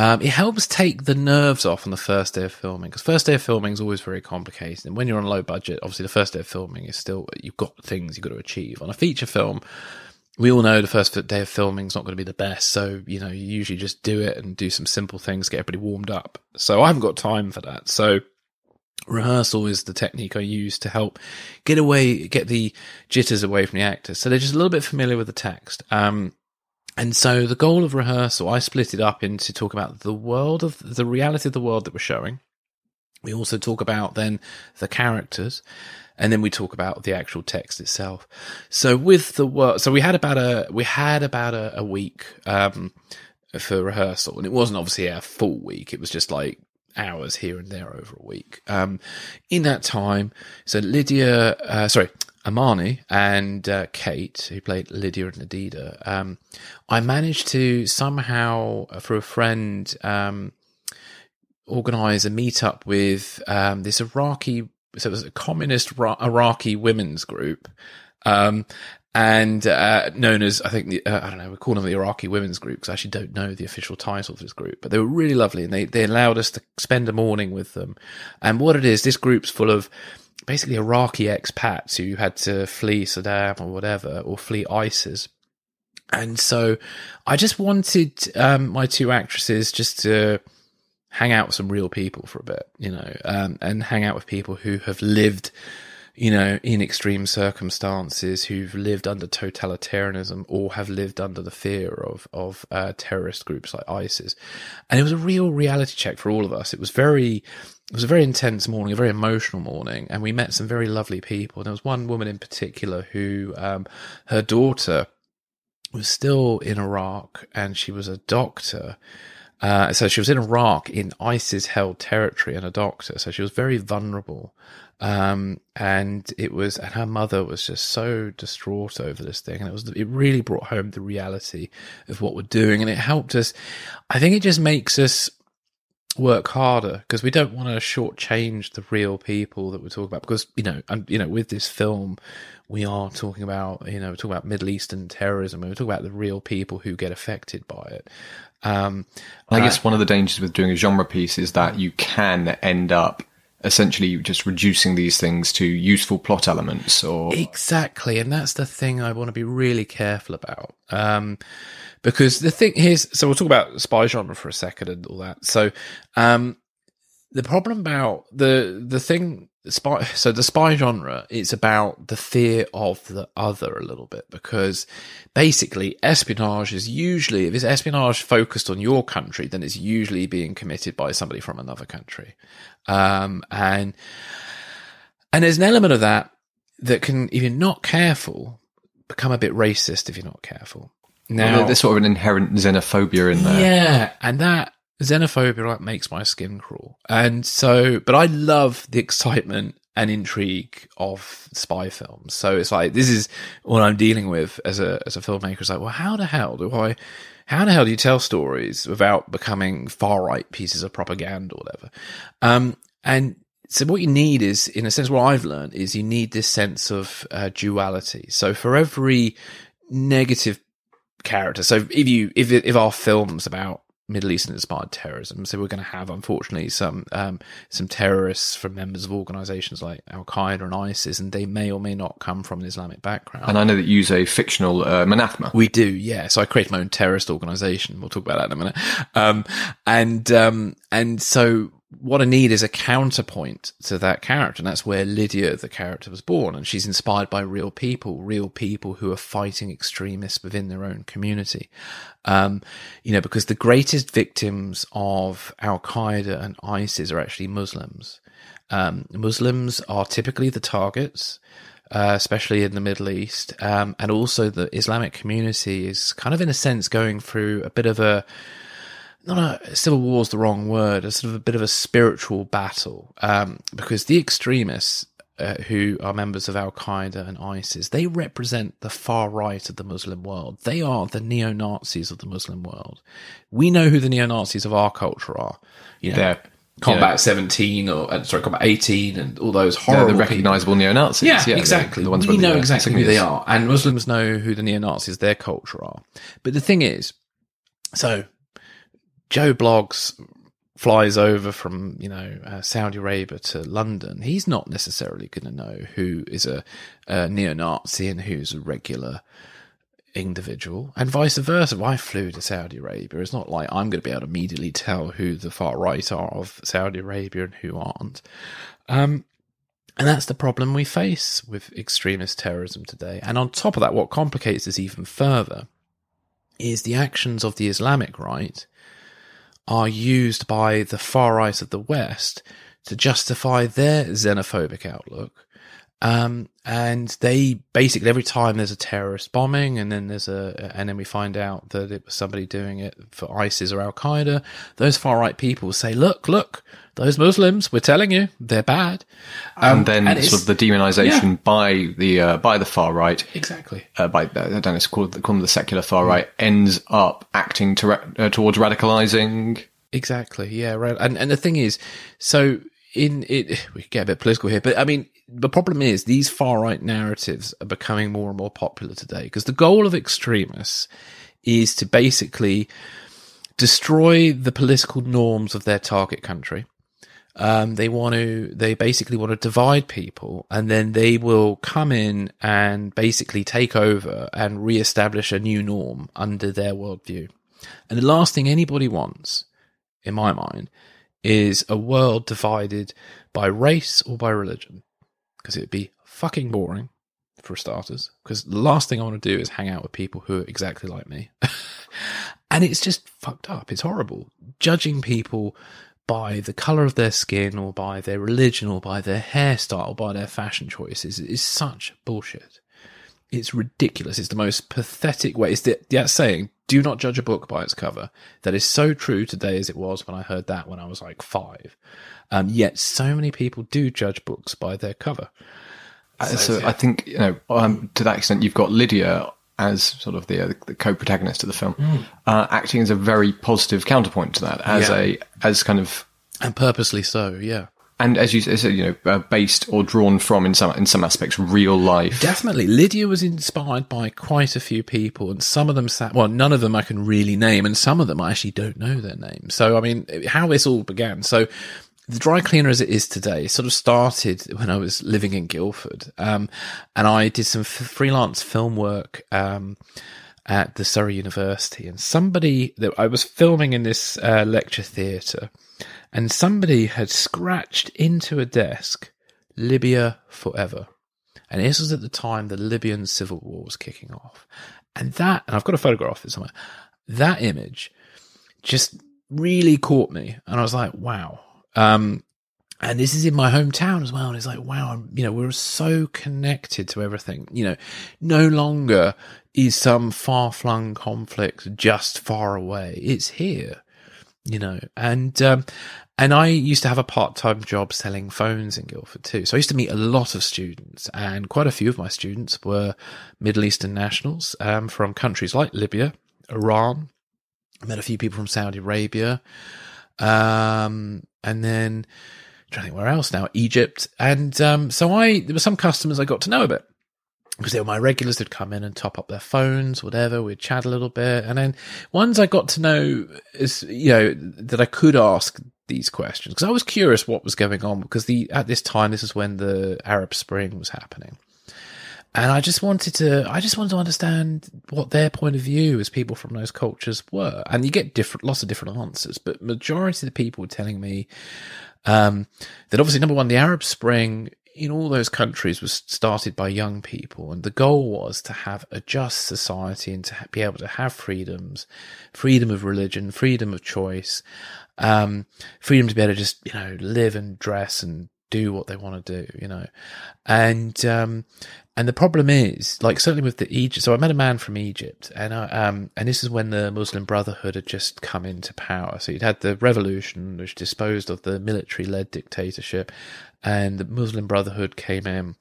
Um, it helps take the nerves off on the first day of filming because first day of filming is always very complicated. And when you're on a low budget, obviously the first day of filming is still you've got things you've got to achieve. On a feature film, we all know the first day of filming is not going to be the best. So, you know, you usually just do it and do some simple things, get everybody warmed up. So I haven't got time for that. So rehearsal is the technique I use to help get away, get the jitters away from the actors. So they're just a little bit familiar with the text. Um, and so the goal of rehearsal, I split it up into talk about the world of the reality of the world that we're showing. We also talk about then the characters and then we talk about the actual text itself. So with the work, so we had about a we had about a, a week um, for rehearsal, and it wasn't obviously a full week. It was just like hours here and there over a week. Um, in that time, so Lydia, uh, sorry, Amani and uh, Kate, who played Lydia and Nadida, um, I managed to somehow, for a friend, um, organize a meetup with um, this Iraqi so it was a communist Iraqi women's group, um, and uh, known as I think the, uh, I don't know we call them the Iraqi Women's Group because I actually don't know the official title of this group, but they were really lovely and they they allowed us to spend a morning with them. And what it is, this group's full of basically Iraqi expats who had to flee Saddam or whatever or flee ISIS. And so I just wanted um, my two actresses just to hang out with some real people for a bit, you know, um, and hang out with people who have lived, you know, in extreme circumstances, who've lived under totalitarianism or have lived under the fear of of uh, terrorist groups like ISIS, and it was a real reality check for all of us. It was very. It was a very intense morning, a very emotional morning, and we met some very lovely people. There was one woman in particular who, um, her daughter was still in Iraq, and she was a doctor, Uh, so she was in Iraq in ISIS held territory and a doctor. So she was very vulnerable. Um, and it was, and her mother was just so distraught over this thing. And it was, it really brought home the reality of what we're doing. And it helped us. I think it just makes us work harder because we don't want to shortchange the real people that we're talking about. Because, you know, and, you know, with this film, we are talking about, you know, we're talking about Middle Eastern terrorism. We're talking about the real people who get affected by it. Um, I guess one of the dangers with doing a genre piece is that you can end up essentially just reducing these things to useful plot elements or exactly and that's the thing i want to be really careful about um, because the thing is so we'll talk about spy genre for a second and all that so um, the problem about the the thing spy so the spy genre it's about the fear of the other a little bit because basically espionage is usually if it's espionage focused on your country then it's usually being committed by somebody from another country. Um, and and there's an element of that that can if you're not careful become a bit racist if you're not careful. Now well, there's sort of an inherent xenophobia in there. Yeah and that xenophobia like makes my skin crawl. And so, but I love the excitement and intrigue of spy films. So it's like this is what I'm dealing with as a as a filmmaker. It's like, well, how the hell do I? How the hell do you tell stories without becoming far right pieces of propaganda or whatever? Um, and so what you need is, in a sense, what I've learned is you need this sense of uh, duality. So for every negative character, so if you if if our film's about Middle Eastern inspired terrorism. So we're going to have, unfortunately, some um, some terrorists from members of organisations like Al Qaeda and ISIS, and they may or may not come from an Islamic background. And I know that you use a fictional uh, Manathma. We do, yeah. So I created my own terrorist organisation. We'll talk about that in a minute. Um, and um, and so what I need is a counterpoint to that character. And that's where Lydia, the character, was born. And she's inspired by real people, real people who are fighting extremists within their own community. Um, you know, because the greatest victims of Al Qaeda and ISIS are actually Muslims. Um, Muslims are typically the targets. Uh, especially in the Middle East, um, and also the Islamic community is kind of, in a sense, going through a bit of a not a civil war is the wrong word, a sort of a bit of a spiritual battle, um, because the extremists uh, who are members of Al Qaeda and ISIS, they represent the far right of the Muslim world. They are the neo Nazis of the Muslim world. We know who the neo Nazis of our culture are. You know, They're Combat yeah. 17 or uh, sorry, Combat 18 and all those horrible, the recognizable neo Nazis. Yeah, yeah, exactly. The, the ones we know the, uh, exactly who they are, and Muslims know who the neo Nazis, their culture are. But the thing is, so Joe Bloggs flies over from you know uh, Saudi Arabia to London. He's not necessarily going to know who is a, a neo-Nazi and who's a regular individual, and vice versa. If I flew to Saudi Arabia, it's not like I'm going to be able to immediately tell who the far right are of Saudi Arabia and who aren't. Um, and that's the problem we face with extremist terrorism today. And on top of that, what complicates this even further is the actions of the Islamic right are used by the far right of the West to justify their xenophobic outlook. Um, and they basically every time there's a terrorist bombing, and then there's a, and then we find out that it was somebody doing it for ISIS or Al Qaeda. Those far right people say, "Look, look, those Muslims. We're telling you, they're bad." Um, and then it's- sort of the demonization by the uh, by the far right, exactly. uh, by uh, I don't know, it's called the secular far right, ends up acting to, ra- uh, towards radicalizing. Exactly. Yeah. Right. And and the thing is, so in it, we get a bit political here, but I mean, the problem is these far right narratives are becoming more and more popular today because the goal of extremists is to basically destroy the political norms of their target country. Um, they want to, they basically want to divide people and then they will come in and basically take over and re-establish a new norm under their worldview. And the last thing anybody wants, in my mind, is a world divided by race or by religion. Because it'd be fucking boring, for starters. Because the last thing I want to do is hang out with people who are exactly like me. and it's just fucked up. It's horrible. Judging people by the color of their skin or by their religion or by their hairstyle or by their fashion choices is such bullshit. It's ridiculous. It's the most pathetic way. It's that saying, do not judge a book by its cover. That is so true today as it was when I heard that when I was like five. Um, yet so many people do judge books by their cover. Uh, so I think you know um, to that extent you've got Lydia as sort of the, uh, the co-protagonist of the film, uh, acting as a very positive counterpoint to that, as Yeah. a as kind of And purposely so, yeah. And as you said, you know, uh, based or drawn from in some in some aspects real life. Definitely. Lydia was inspired by quite a few people, and some of them sat, well, none of them I can really name, and some of them I actually don't know their names. So, I mean, how this all began. So, the dry cleaner as it is today sort of started when I was living in Guildford. Um, and I did some f- freelance film work, um, at the Surrey University, and somebody that I was filming in this uh, lecture theatre, and somebody had scratched into a desk Libya forever. And this was at the time the Libyan civil war was kicking off. And that, and I've got a photograph of it somewhere, that image just really caught me. And I was like, wow. Um, and this is in my hometown as well. And it's like, wow, I'm, you know, we're so connected to everything. You know, no longer is some far flung conflict just far away. It's here, you know, and, um, and I used to have a part time job selling phones in Guildford too. So I used to meet a lot of students, and quite a few of my students were Middle Eastern nationals um, from countries like Libya, Iran. I met a few people from Saudi Arabia. Um, and then, I'm trying to think where else now, Egypt. And um, so I, there were some customers I got to know a bit because they were my regulars who'd come in and top up their phones, whatever. We'd chat a little bit. And then ones I got to know is, you know, that I could ask these questions because I was curious what was going on because the, at this time, this is when the Arab Spring was happening. And I just wanted to, I just wanted to understand what their point of view as people from those cultures were. And you get different, lots of different answers, but majority of the people were telling me, um, that obviously number one, the Arab Spring in all those countries was started by young people, and the goal was to have a just society and to be able to have freedoms, freedom of religion, freedom of choice, um, freedom to be able to just you know live and dress and do what they want to do, you know, and um, and the problem is, like certainly with the Egypt. So I met a man from Egypt, and I, um, and this is when the Muslim Brotherhood had just come into power. So you'd had the revolution, which disposed of the military-led dictatorship, and the Muslim Brotherhood came in.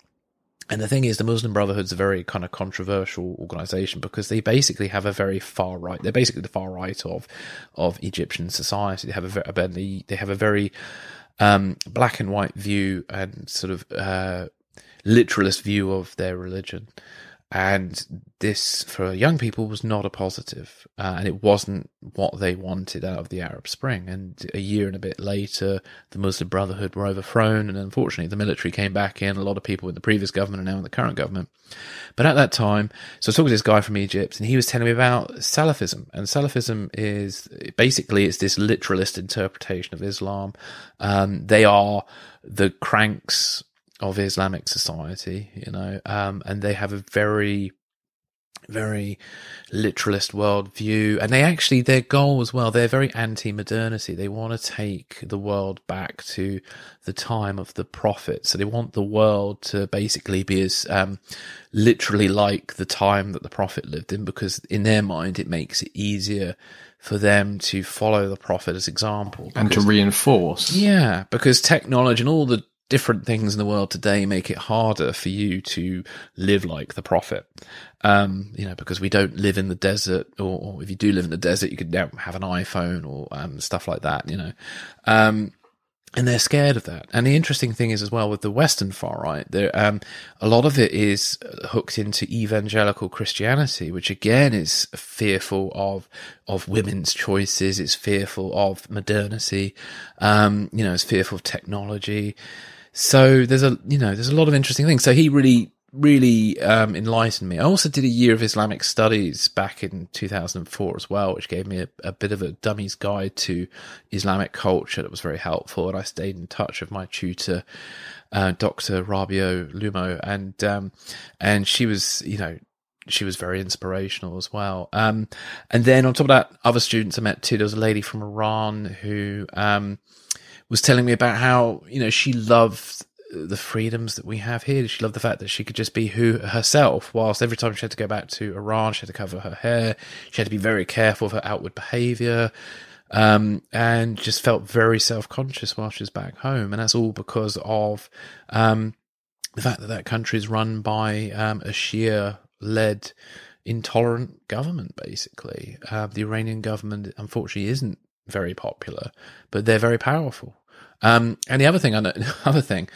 And the thing is, the Muslim Brotherhood's a very kind of controversial organization because they basically have a very far right. They're basically the far right of of Egyptian society. They have a very, they have a very um, black and white view and sort of uh, literalist view of their religion. And this, for young people, was not a positive, uh, and it wasn't what they wanted out of the Arab Spring. And a year and a bit later, the Muslim Brotherhood were overthrown, and unfortunately, the military came back in. A lot of people in the previous government are now in the current government. But at that time, so I talking to this guy from Egypt, and he was telling me about Salafism. And Salafism is basically it's this literalist interpretation of Islam. Um, they are the cranks of Islamic society, you know, um, and they have a very, very literalist worldview. And they actually, their goal as well, they're very anti modernity. They want to take the world back to the time of the prophet. So they want the world to basically be as um, literally like the time that the prophet lived in, because in their mind, it makes it easier for them to follow the prophet as example. and to reinforce. yeah, because technology and all the different things in the world today make it harder for you to live like the prophet. Um, you know, because we don't live in the desert, or, or if you do live in the desert, you could now have an iPhone or um, stuff like that. You know, um, and they're scared of that. And the interesting thing is as well with the Western far right, there um, a lot of it is hooked into evangelical Christianity, which again is fearful of of women's choices. It's fearful of modernity. Um, you know, it's fearful of technology. So there's a you know there's a lot of interesting things. So he really really um, enlightened me. I also did a year of Islamic studies back in 2004 as well, which gave me a, a bit of a dummy's guide to Islamic culture that was very helpful. And I stayed in touch with my tutor, uh, Dr. Rabio Lumo, and um, and she was you know she was very inspirational as well. Um, and then on top of that, other students I met too. There was a lady from Iran who um, was telling me about how you know she loved the freedoms that we have here? She loved the fact that she could just be who herself? Whilst every time she had to go back to Iran, she had to cover her hair. She had to be very careful of her outward behaviour. Um, and just felt very self conscious while she was back home. And that's all because of um, the fact that that country is run by um, a Shia led intolerant government, basically. Uh, the Iranian government, unfortunately, isn't very popular, but they're very powerful. Um, and the other thing, other thing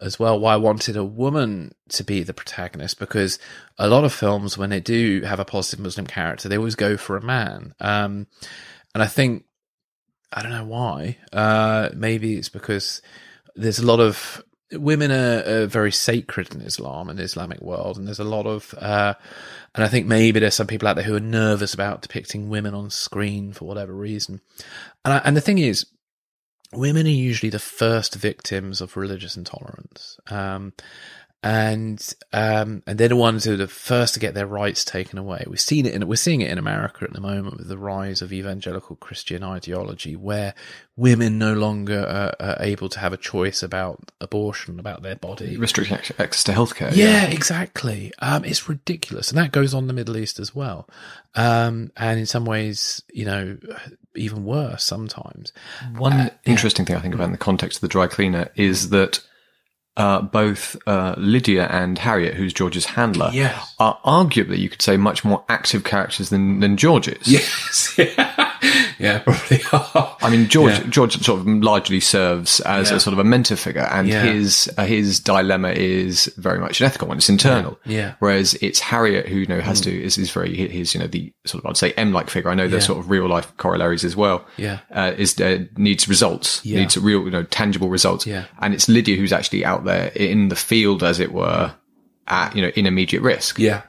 as well, why I wanted a woman to be the protagonist, because a lot of films, when they do have a positive Muslim character, they always go for a man. Um, and I think, I don't know why, uh, maybe it's because there's a lot of women are, are, very sacred in Islam and the Islamic world, and there's a lot of, uh, and I think maybe there's some people out there who are nervous about depicting women on screen for whatever reason. And I, and the thing is, women are usually the first victims of religious intolerance. Um, and um, and they're the ones who are the first to get their rights taken away. We've seen it in we're seeing it in America at the moment with the rise of evangelical Christian ideology, where women no longer are, are able to have a choice about abortion, about their body, restricting access to healthcare. Yeah, yeah. exactly. Um, it's ridiculous, and that goes on in the Middle East as well. Um, and in some ways, you know, even worse sometimes. One uh, interesting thing I think about in the context of the dry cleaner is that uh, both uh, Lydia and Harriet, who's George's handler, yes. are arguably, you could say, much more active characters than, than George is. Yes. yeah, probably are. I mean, George yeah. George sort of largely serves as yeah. a sort of a mentor figure, and yeah. his uh, his dilemma is very much an ethical one. It's internal. Yeah. Whereas it's Harriet who you know has mm. to is, is very his you know the sort of I'd say M like figure. I know there's sort of real life corollaries as well. Yeah. Uh, is uh, needs results. Needs real you know tangible results. Yeah. And it's Lydia who's actually out there in the field, as it were, at you know in immediate risk. Yeah.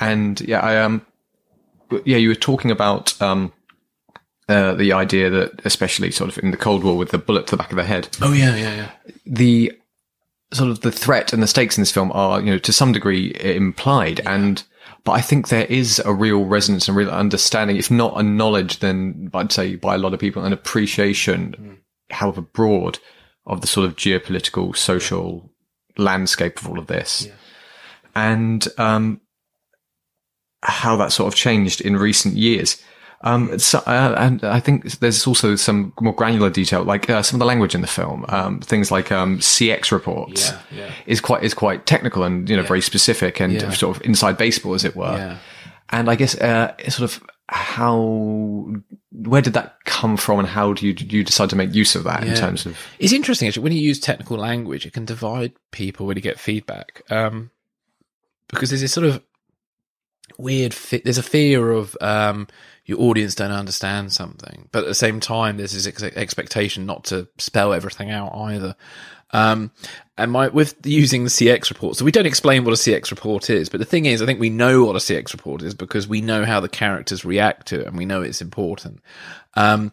And yeah, I um, yeah, you were talking about um uh, the idea that, especially sort of in the Cold War with the bullet to the back of the head. Oh yeah, yeah, yeah. The sort of the threat and the stakes in this film are, you know, to some degree implied, yeah. and but I think there is a real resonance and real understanding, if not a knowledge, then I'd say by a lot of people, an appreciation, mm. however broad, of the sort of geopolitical, social landscape of all of this, yeah. and um, how that sort of changed in recent years. Um, so, uh, and I think there's also some more granular detail, like uh, some of the language in the film. Um, things like um, CX reports yeah, yeah. is quite is quite technical and you know yeah. very specific and sort of inside baseball, as it were. And I guess uh, sort of how where did that come from, and how do you you decide to make use of that in terms of? It's interesting actually when you use technical language, it can divide people when you get feedback. Um, because there's this sort of weird. There's a fear of um, your audience don't understand something. But at the same time, there's this ex- expectation not to spell everything out either. Um, and my, with using the CX report, so we don't explain what a CX report is, but the thing is, I think we know what a CX report is because we know how the characters react to it and we know it's important. Um,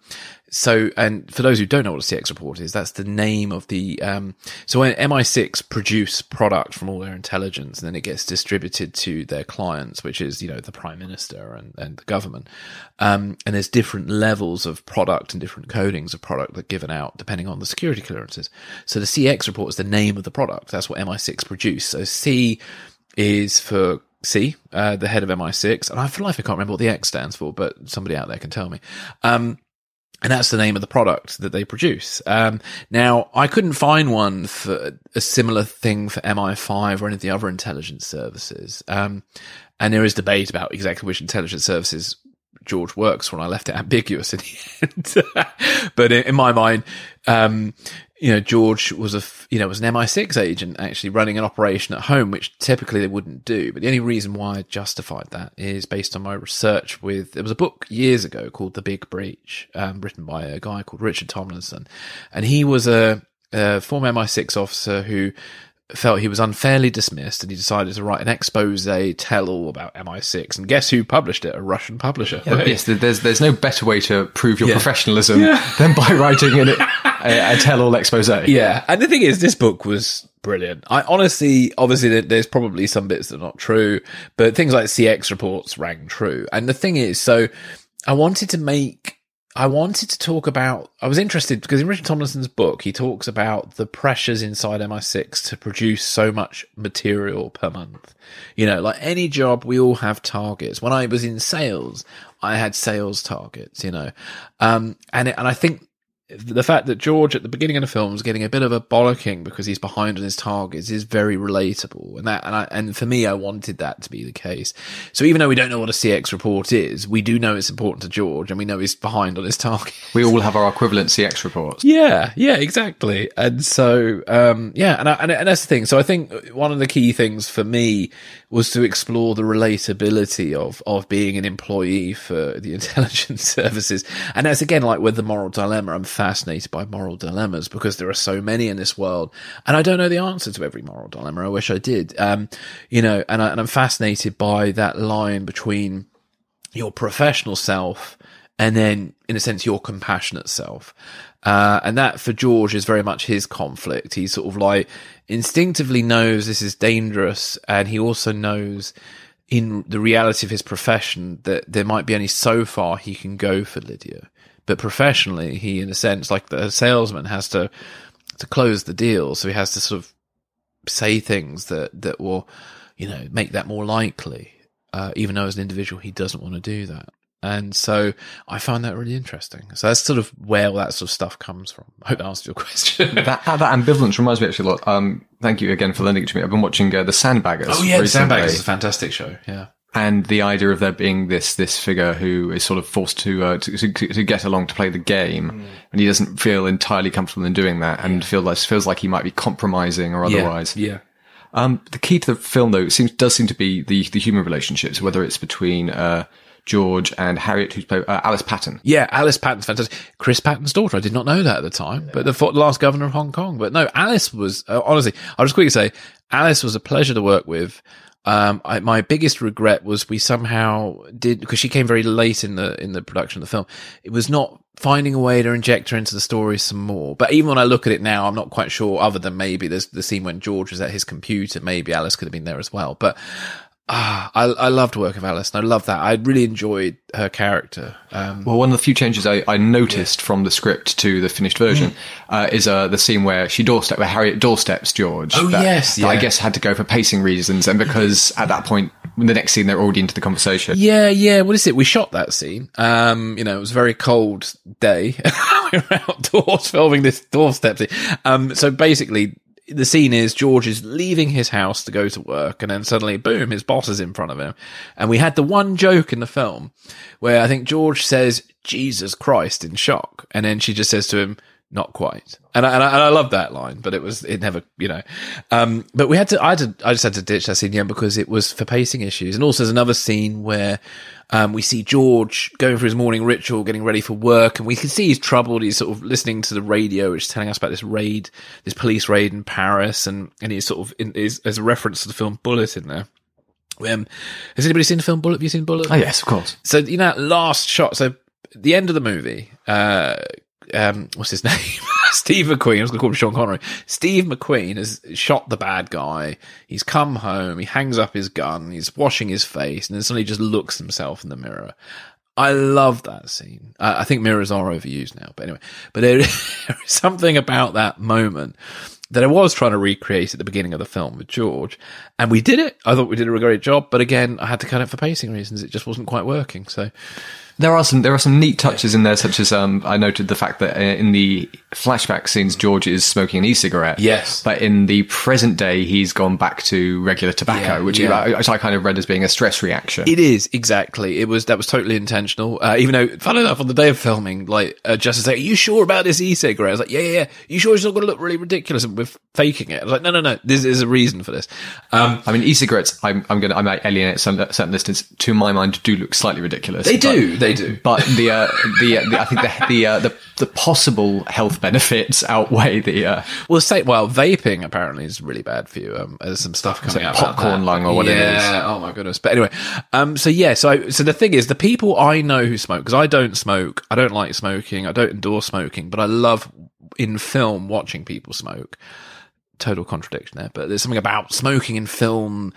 so, and for those who don't know what a CX report is, that's the name of the, um, so when MI6 produce product from all their intelligence and then it gets distributed to their clients, which is, you know, the prime minister and, and the government. Um, and there's different levels of product and different codings of product that are given out depending on the security clearances. So the CX report is the name of the product. That's what MI6 produce. So C is for C, uh, the head of MI6. And I feel like I can't remember what the X stands for, but somebody out there can tell me. Um, and that's the name of the product that they produce. Um, now, I couldn't find one for a similar thing for MI5 or any of the other intelligence services. Um, and there is debate about exactly which intelligence services George works when I left it ambiguous in the end. but in, in, my mind, um, you know, George was a, you know, was an MI6 agent actually running an operation at home, which typically they wouldn't do. But the only reason why I justified that is based on my research with, there was a book years ago called The Big Breach, um, written by a guy called Richard Tomlinson. And he was a, a former MI6 officer who felt he was unfairly dismissed and he decided to write an expose tell all about MI6 and guess who published it a Russian publisher yeah, yes there's there's no better way to prove your yeah. professionalism yeah. than by writing an, a, a tell all expose yeah and the thing is this book was brilliant I honestly obviously there's probably some bits that are not true but things like CX reports rang true and the thing is so I wanted to make I wanted to talk about. I was interested because in Richard Tomlinson's book, he talks about the pressures inside MI6 to produce so much material per month. You know, like any job, we all have targets. When I was in sales, I had sales targets. You know, um, and it, and I think the fact that George at the beginning of the film is getting a bit of a bollocking because he's behind on his targets is very relatable, and that and, I, and for me, I wanted that to be the case. So even though we don't know what a CX report is, we do know it's important to George, and we know he's behind on his target. We all have our equivalent CX reports. Yeah, yeah, exactly. And so, um, yeah, and, I, and and that's the thing. So I think one of the key things for me was to explore the relatability of of being an employee for the intelligence services, and that's again like with the moral dilemma. I'm fascinated by moral dilemmas because there are so many in this world, and I don't know the answer to every moral dilemma. I wish I did. Um, you know, and, I, and I'm fascinated by that line between your professional self and then, in a sense, your compassionate self. Uh, and that for George is very much his conflict. He sort of like instinctively knows this is dangerous, and he also knows in the reality of his profession that there might be only so far he can go for Lydia. But professionally, he, in a sense, like the salesman, has to to close the deal, so he has to sort of say things that that will, you know, make that more likely. Uh, even though as an individual he doesn't want to do that. And so I found that really interesting. So that's sort of where all that sort of stuff comes from. I hope that answered your question. that, that ambivalence reminds me actually a lot. Um, thank you again for lending it to me. I've been watching uh, The Sandbaggers. Oh yeah, The Sandbaggers is a fantastic show. Yeah. And the idea of there being this this figure who is sort of forced to uh, to, to, to get along to play the game, and he doesn't feel entirely comfortable in doing that, and feel like, feels like he might be compromising or otherwise. Yeah. Um, the key to the film, though, seems does seem to be the the human relationships, whether it's between uh, George and Harriet, who's played uh, Alice Patten. Yeah, Alice Patten's fantastic. Chris Patten's daughter. I did not know that at the time, but the, last governor of Hong Kong. But no, Alice was uh, honestly. I'll just quickly say, Alice was a pleasure to work with. Um, I, my biggest regret was we somehow did because she came very late in the in the production of the film. It was not finding a way to inject her into the story some more. But even when I look at it now, I'm not quite sure. Other than maybe there's the scene when George was at his computer, maybe Alice could have been there as well. But ah, I, I loved work of Alice, and I love that. I really enjoyed her character. Um, Well, one of the few changes I, I noticed from the script to the finished version uh, is uh, the scene where she doorstep, where Harriet doorsteps George. Oh, that, yes, that I guess had to go for pacing reasons, and because at that point, in the next scene, they're already into the conversation. Yeah, yeah. What is it? We shot that scene. Um, you know, it was a very cold day. we were outdoors filming this doorstep scene. Um, so basically, the scene is George is leaving his house to go to work, and then suddenly, boom, his boss is in front of him. And we had the one joke in the film where I think George says, Jesus Christ, in shock. And then she just says to him, not quite. And I, and I, and I love that line, but it was, it never, you know, um, but we had to, I had to, I just had to ditch that scene again because it was for pacing issues. And also there's another scene where, um, we see George going for his morning ritual, getting ready for work, and we can see he's troubled. He's sort of listening to the radio, which is telling us about this raid, this police raid in Paris, and, and he's sort of, in, is, there's a reference to the film Bullitt in there. Um, has anybody seen the film Bullitt? Have you seen Bullitt? Oh yes, of course. So you know, last shot. So the end of the movie. Uh, um, what's his name? Steve McQueen. I was going to call him Sean Connery. Steve McQueen has shot the bad guy. He's come home. He hangs up his gun. He's washing his face, and then suddenly just looks himself in the mirror. I love that scene. I, I think mirrors are overused now, but anyway. But there is something about that moment that I was trying to recreate at the beginning of the film with George, and we did it. I thought we did a great job, but again, I had to cut it for pacing reasons. It just wasn't quite working. So There are some there are some neat touches in there, such as um, I noted the fact that uh, in the flashback scenes, George is smoking an e-cigarette. Yes. but in the present day, he's gone back to regular tobacco, Yeah, which, yeah. I, which I kind of read as being a stress reaction. It is exactly. It was that was totally intentional. Uh, even though, fun enough, on the day of filming, like uh, Justice like, "Are you sure about this e-cigarette?" I was like, "Yeah, yeah, yeah." You sure it's not going to look really ridiculous and we're faking it? I was like, "No, no, no. There's, there's a reason for this." Um, I mean, e-cigarettes. I'm, I'm gonna I might alienate some certain listeners. To my mind, do look slightly ridiculous. they do, they do. but the uh, the, uh, the I think the the, uh, the the possible health benefits outweigh the uh, Well, say well, vaping apparently is really bad for you. Um, there's some stuff coming out. popcorn lung or what it yeah, is. Oh my goodness. But anyway, um, so yeah, so I, so the thing is, the people I know who smoke because I don't smoke, I don't like smoking, I don't endorse smoking, but I love in film watching people smoke. Total contradiction there, but there's something about smoking in film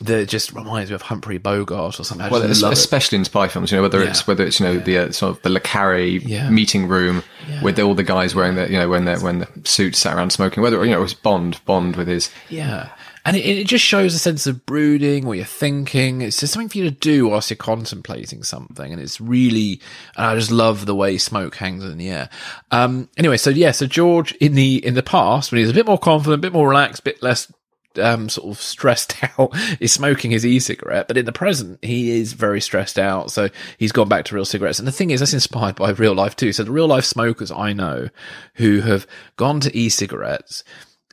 that just reminds me of Humphrey Bogart or something. Well, just es- it. especially in spy films, you know, whether it's whether it's you know the uh, sort of the Le Carre Yeah. meeting room Yeah. with all the guys wearing the you know when they when the suits sat around smoking, whether you know it was Bond, Bond with his Yeah. And it, it just shows a sense of brooding, what you're thinking. It's just something for you to do whilst you're contemplating something. And it's really, and I just love the way smoke hangs in the air. Um, anyway, so yeah, so George in the, in the past, when he was a bit more confident, a bit more relaxed, a bit less, um, sort of stressed out, is smoking his e-cigarette. But in the present, he is very stressed out. So he's gone back to real cigarettes. And the thing is, that's inspired by real life too. So the real life smokers I know who have gone to e-cigarettes,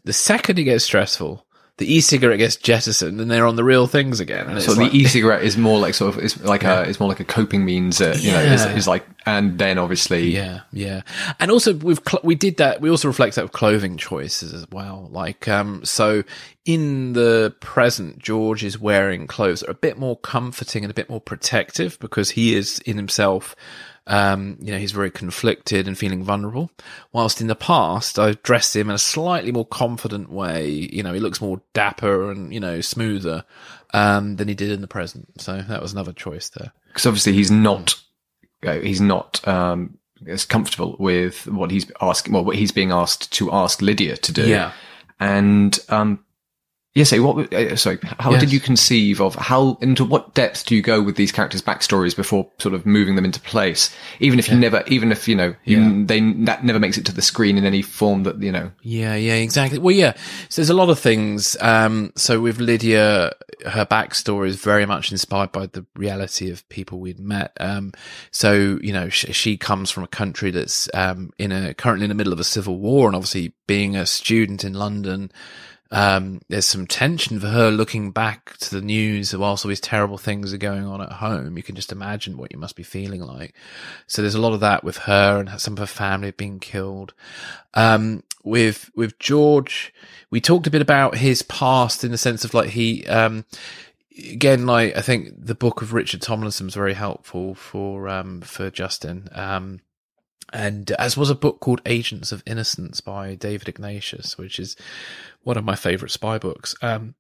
the second it gets stressful, the e-cigarette gets jettisoned and they're on the real things again. So it's the e-cigarette is more like sort of is like a is more like a coping means, uh, you know, is, Yeah. is like and then obviously Yeah, yeah, and also we've cl- we did that. We also reflect that with clothing choices as well. Like, um, so in the present, George is wearing clothes that are a bit more comforting and a bit more protective because he is in himself. Um, you know, he's very conflicted and feeling vulnerable. Whilst in the past, I've dressed him in a slightly more confident way. You know, he looks more dapper and you know smoother um, than he did in the present. So that was another choice there. because obviously he's not uh, he's not um, as comfortable with what he's asking well what he's being asked to ask Lydia to do Yeah. and um yes yeah, so what uh, sorry how Yes. did you conceive of how into what depth do you go with these characters backstories before sort of moving them into place even if you never even if you know you, Yeah. they that never makes it to the screen in any form that you know Yeah, yeah, exactly. Well, yeah. So there's a lot of things. Um, so with Lydia, her backstory is very much inspired by the reality of people we'd met. Um, so you know, she, she comes from a country that's um, in a currently in the middle of a civil war, and obviously being a student in London. Um, there's some tension for her looking back to the news whilst all these terrible things are going on at home. You can just imagine what you must be feeling like. So there's a lot of that with her and some of her family being killed. Um, with, with George, we talked a bit about his past in the sense of like he, um, again, like I think the book of Richard Tomlinson was very helpful for, um, for Justin. And as was a book called Agents of Innocence by David Ignatius, which is one of my favorite spy books. Um,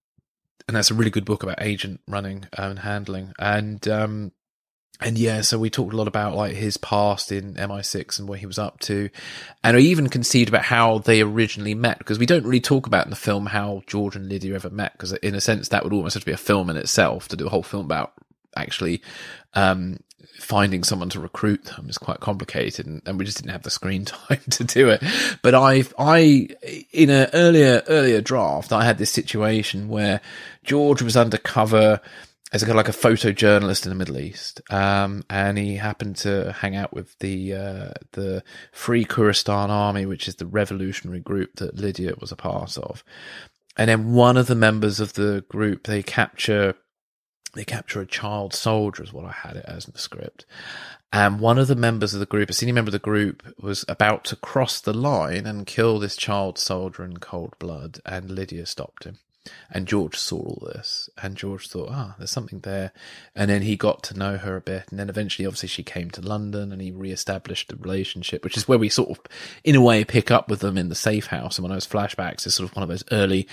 and that's a really good book about agent running um, and handling. And, um, and yeah, so we talked a lot about like his past in MI6 and what he was up to. And I even conceived about how they originally met because we don't really talk about in the film how George and Lydia ever met because in a sense that would almost have to be a film in itself to do a whole film about actually, um, finding someone to recruit them is quite complicated and, and we just didn't have the screen time to do it. But I've, I, in an earlier, earlier draft, I had this situation where George was undercover as a kind of like a photojournalist in the Middle East. Um, and he happened to hang out with the, uh, the Free Kurdistan Army, which is the revolutionary group that Lydia was a part of. And then one of the members of the group, they capture they capture a child soldier is what I had it as in the script. And one of the members of the group, a senior member of the group, was about to cross the line and kill this child soldier in cold blood, and Lydia stopped him. And George saw all this, and George thought, ah, there's something there. And then he got to know her a bit, and then eventually, obviously, she came to London, and he re-established the relationship, which is where we sort of, in a way, pick up with them in the safe house. And one of those flashbacks is sort of one of those early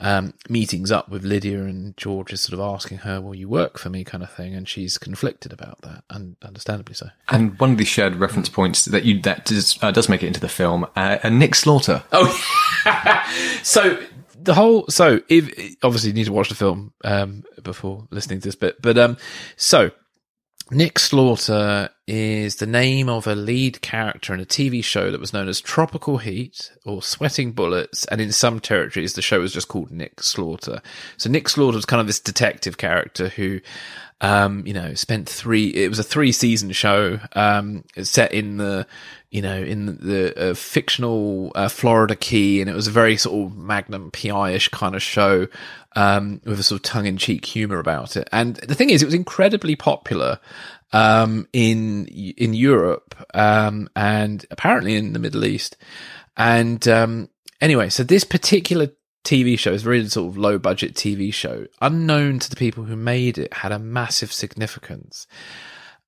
um, meetings up with Lydia, and George is sort of asking her, "Will you work for me?" kind of thing, and she's conflicted about that, and understandably so. and one of the shared reference points that you that does, uh, does make it into the film uh, uh, Nick Slaughter Oh, so the whole so if obviously you need to watch the film um, before listening to this bit, but um, so Nick Slaughter is the name of a lead character in a TV show that was known as Tropical Heat or Sweating Bullets, and in some territories the show was just called Nick Slaughter. So Nick Slaughter was kind of this detective character who um, you know, spent three. It was a three season show, um, set in the, you know, in the uh, fictional uh, Florida Key, and it was a very sort of Magnum PI ish kind of show, um, with a sort of tongue in cheek humor about it. And the thing is, it was incredibly popular, um, in in Europe, um, and apparently in the Middle East. And um, anyway, so this particular TV show a very sort of low budget TV show, unknown to the people who made it, had a massive significance.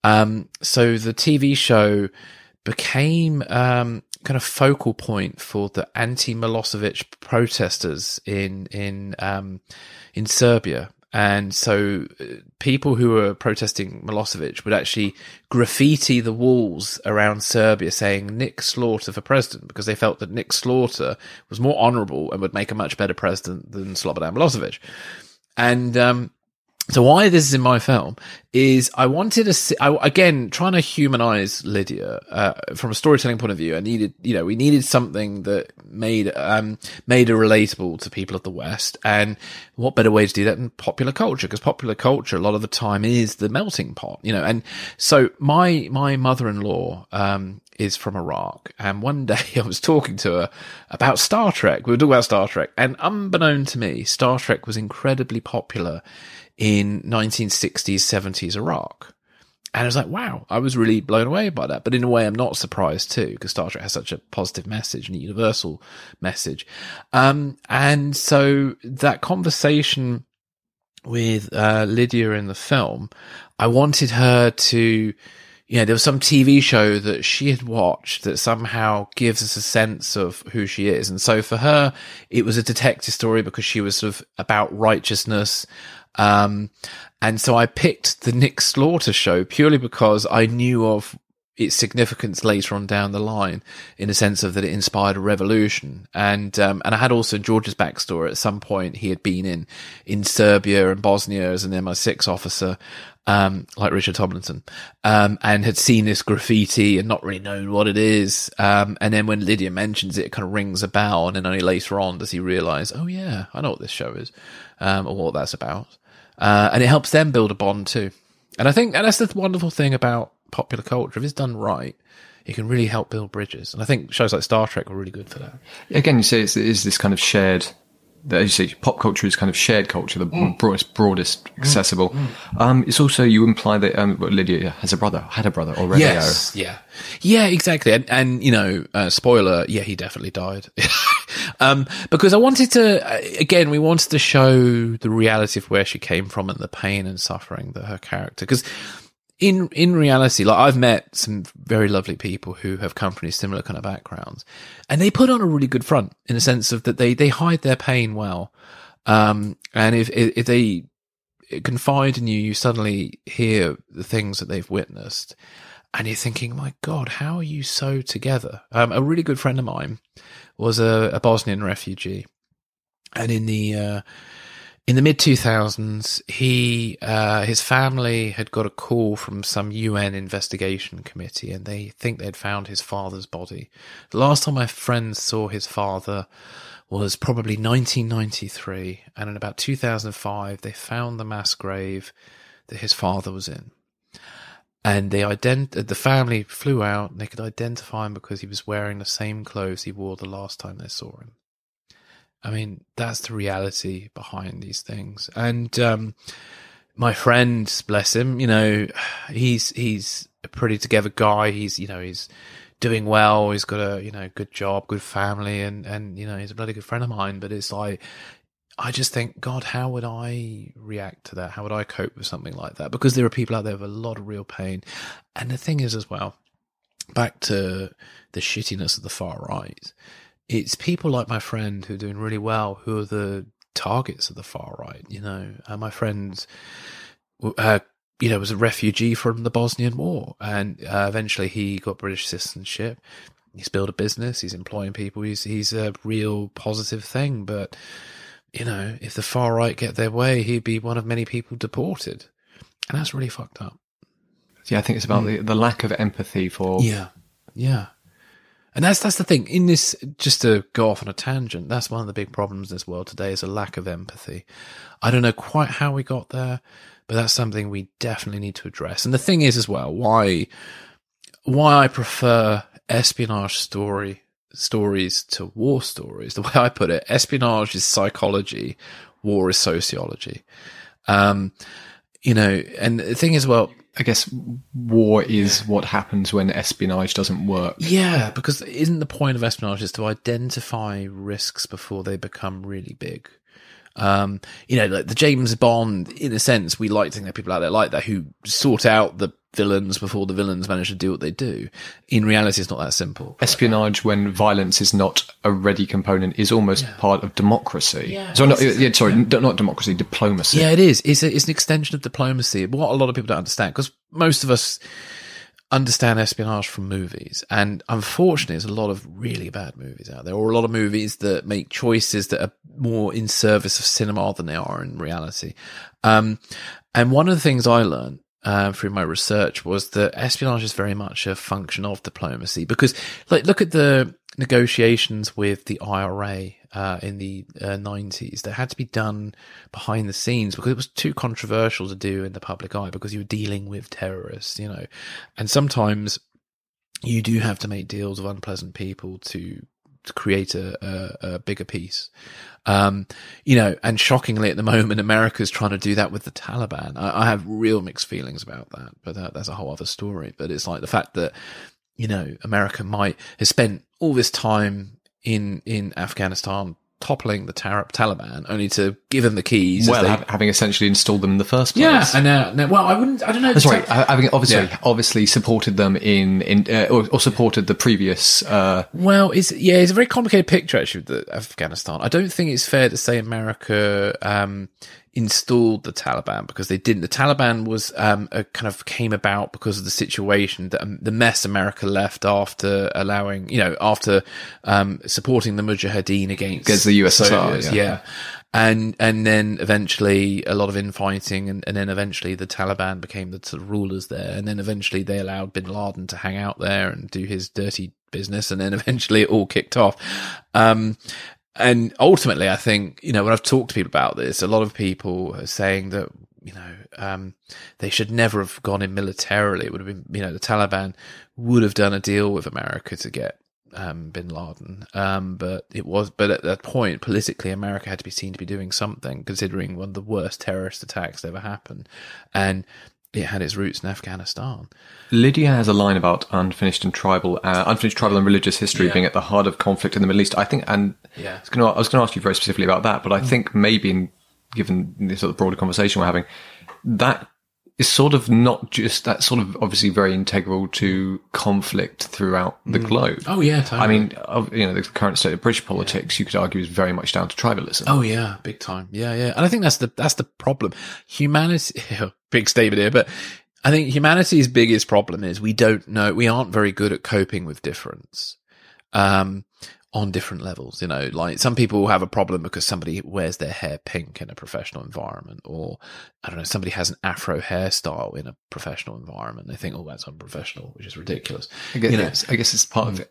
Um, so the TV show became um, kind of focal point for the anti Milosevic protesters in in um, in Serbia. And so uh, people who were protesting Milosevic would actually graffiti the walls around Serbia saying Nick Slaughter for president because they felt that Nick Slaughter was more honorable and would make a much better president than Slobodan Milosevic. And, um, so why this is in my film is I wanted to see, I, again, trying to humanize Lydia, uh, from a storytelling point of view. I needed, you know, we needed something that made, um, made her relatable to people of the West. And what better way to do that than popular culture? Because popular culture, a lot of the time is the melting pot, you know, and so my, my mother-in-law, um, is from Iraq. And one day I was talking to her about Star Trek. We were talking about Star Trek and unbeknown to me, Star Trek was incredibly popular in 1960s, 70s Iraq. And I was like, wow, I was really blown away by that. But in a way, I'm not surprised too, because Star Trek has such a positive message and a universal message. Um, and so that conversation with uh, Lydia in the film, I wanted her to, you know, there was some TV show that she had watched that somehow gives us a sense of who she is. And so for her, it was a detective story because she was sort of about righteousness, um, and so I picked the Nick Slaughter show purely because I knew of its significance later on down the line in the sense of that it inspired a revolution. And, um, and I had also George's backstory. At some point, he had been in, in Serbia and Bosnia as an MI6 officer. Um, like Richard Tomlinson, um, and had seen this graffiti and not really known what it is. Um, and then when Lydia mentions it, it kind of rings a bell. And then only later on does he realize, oh yeah, I know what this show is, um, or what that's about uh, and it helps them build a bond too. And I think, and that's the wonderful thing about popular culture. If it's done right, it can really help build bridges. And I think shows like Star Trek were really good for that. Again, you say it's, it is this kind of shared as you say, pop culture is kind of shared culture, the mm. broadest, broadest, mm. accessible. Mm. Um, it's also you imply that um, Lydia has a brother, had a brother already. Yes, yeah, yeah, exactly. And, and you know, uh, spoiler, yeah, he definitely died. um, because I wanted to, uh, again, we wanted to show the reality of where she came from and the pain and suffering that her character, because in in reality, like I've met some very lovely people who have come from similar kind of backgrounds, and they put on a really good front in the sense of that they they hide their pain well, um, and if if they confide in you, you suddenly hear the things that they've witnessed, and you're thinking, my God, how are you so together? Um, a really good friend of mine was a, a Bosnian refugee, and in the uh, in the mid 2000s, he uh, his family had got a call from some UN investigation committee, and they think they'd found his father's body. The last time my friends saw his father was probably 1993, and in about 2005, they found the mass grave that his father was in. And they ident- the family flew out, and they could identify him because he was wearing the same clothes he wore the last time they saw him. I mean, that's the reality behind these things. And um, my friend, bless him, you know, he's he's a pretty together guy. He's you know he's doing well. He's got a you know good job, good family, and and you know he's a bloody good friend of mine. But it's like I just think, God, how would I react to that? How would I cope with something like that? Because there are people out there with a lot of real pain. And the thing is, as well, back to the shittiness of the far right, it's people like my friend who are doing really well who are the targets of the far right. You know, uh, my friend, uh, you know, was a refugee from the Bosnian War, and uh, eventually he got British citizenship. He's built a business. He's employing people. He's he's a real positive thing. But you know, if the far right get their way, he'd be one of many people deported, and that's really fucked up. Yeah, I think it's about mm. the, the lack of empathy for yeah, yeah. And that's that's the thing. In this, just to go off on a tangent, that's one of the big problems in this world today is a lack of empathy. I don't know quite how we got there, but that's something we definitely need to address. And the thing is, as well, why why I prefer espionage story stories to war stories. The way I put it, espionage is psychology, war is sociology. Um, you know, and the thing is, well, I guess war is what happens when espionage doesn't work. Yeah, because isn't the point of espionage is to identify risks before they become really big? Um, you know, like the James Bond, in a sense, we like to think there are people out there like that who sort out the villains before the villains manage to do what they do. In reality, it's not that simple. Espionage, when violence is not a ready component, is almost part of democracy. Yeah. So not, yeah, sorry, n- not democracy, diplomacy. Yeah, it is. It's, a, it's an extension of diplomacy. What a lot of people don't understand, because most of us understand espionage from movies, and unfortunately, there's a lot of really bad movies out there, or a lot of movies that make choices that are more in service of cinema than they are in reality. Um, and one of the things I learned uh, through my research was that espionage is very much a function of diplomacy because, like, look at the negotiations with the IRA uh, in the uh, 90s that had to be done behind the scenes because it was too controversial to do in the public eye because you were dealing with terrorists, you know. And sometimes you do have to make deals with unpleasant people to, to create a, a, a bigger peace. Um, you know, and shockingly at the moment, America's trying to do that with the Taliban. I, I have real mixed feelings about that, but that, that's a whole other story. But it's like the fact that, you know, America might has spent all this time in, in Afghanistan toppling the Tar- Taliban only to give them the keys. Well, they- ha- having essentially installed them in the first place. yeah, and now, now, well, I wouldn't, I don't know. That's right. ha- Having obviously Yeah. obviously supported them in in uh, or, or supported the previous. Uh, Well, it's yeah, it's a very complicated picture actually with the Afghanistan. I don't think it's fair to say America um, installed the Taliban because they didn't. The Taliban was um, a, kind of came about because of the situation that um, the mess America left after allowing, you know, after um, supporting the Mujahideen against, Against the USSR, Soviets, yeah. yeah. And and then eventually a lot of infighting, and, and then eventually the Taliban became the sort of rulers there, and then eventually they allowed Bin Laden to hang out there and do his dirty business, and then eventually it all kicked off. Um, and ultimately, I think you know when I've talked to people about this, a lot of people are saying that you know um, they should never have gone in militarily. It would have been you know the Taliban would have done a deal with America to get um, Bin Laden. Um, but it was, but at that point, politically, America had to be seen to be doing something, considering one of the worst terrorist attacks ever happened, and it had its roots in Afghanistan. Lydia has a line about unfinished and tribal, uh, unfinished tribal and religious history Yeah. being at the heart of conflict in the Middle East. I think, and Yeah. I was going to, I was going to ask you very specifically about that, but I think maybe, in, given the sort of broader conversation we're having, that is sort of not just that sort of obviously very integral to conflict throughout the globe. Oh yeah, totally. I mean, of, you know, the current state of British politics, you could argue, is very much down to tribalism. Oh yeah, big time. Yeah, yeah. And I think that's the that's the problem. Humanity big statement here, but I think humanity's biggest problem is we don't know we aren't very good at coping with difference. Um on different levels, you know, like some people have a problem because somebody wears their hair pink in a professional environment, or I don't know, somebody has an afro hairstyle in a professional environment. They think, oh, that's unprofessional, which is ridiculous. I guess, you know, yes, I guess it's part of it.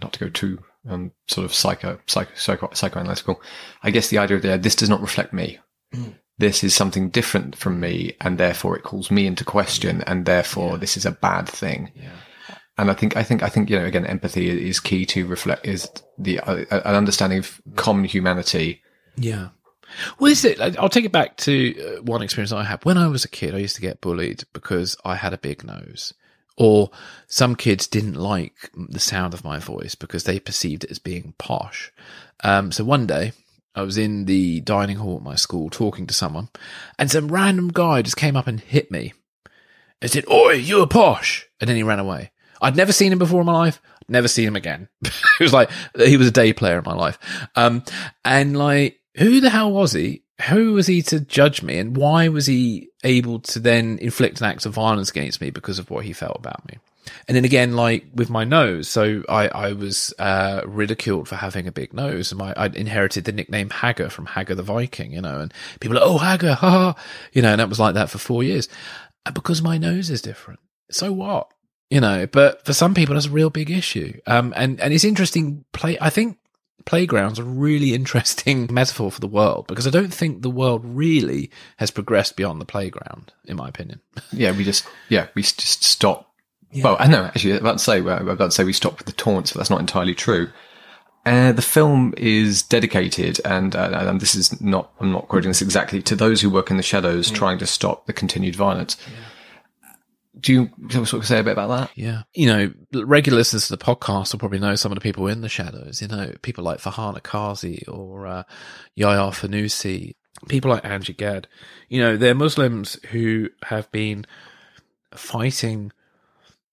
Not to go too um, sort of psycho, psycho, psycho, psychoanalytical. I guess the idea there, this does not reflect me. This is something different from me, and therefore it calls me into question, and therefore this is a bad thing. Yeah. And I think, I think, I think, you know, again, empathy is key to reflect, is the, uh, an understanding of common humanity. Yeah. Well, is it. I'll take it back to uh, one experience I had. When I was a kid, I used to get bullied because I had a big nose. Or some kids didn't like the sound of my voice because they perceived it as being posh. Um, so one day, I was in the dining hall at my school talking to someone, and some random guy just came up and hit me and said, Oi, you're posh. And then he ran away. I'd never seen him before in my life. Never seen him again. it was like, he was a day player in my life. Um, and like, who the hell was he? Who was he to judge me? And why was he able to then inflict an act of violence against me because of what he felt about me? And then again, like with my nose, so I, I was uh, ridiculed for having a big nose. And my, I inherited the nickname Hagar from Hagar the Viking, you know, and people are, oh, Hagar, ha ha, you know, and that was like that for four years. And because my nose is different. So what? You know, but for some people, that's a real big issue. Um, and, and it's interesting. Play, I think playgrounds are a really interesting metaphor for the world because I don't think the world really has progressed beyond the playground, in my opinion. Yeah, we just, yeah, we just stop. Well, I know, actually, I'm about to say, well, I'm about to say we stopped with the taunts, but that's not entirely true. Uh, the film is dedicated, and, uh, and this is not, I'm not quoting this exactly, to those who work in the shadows trying to stop the continued violence. Do you sort of say a bit about that? Yeah. You know, regular listeners to the podcast will probably know some of the people in the shadows, you know, people like Farhana Qazi or uh, Yahya Fanusi, people like Angie Gad. You know, they're Muslims who have been fighting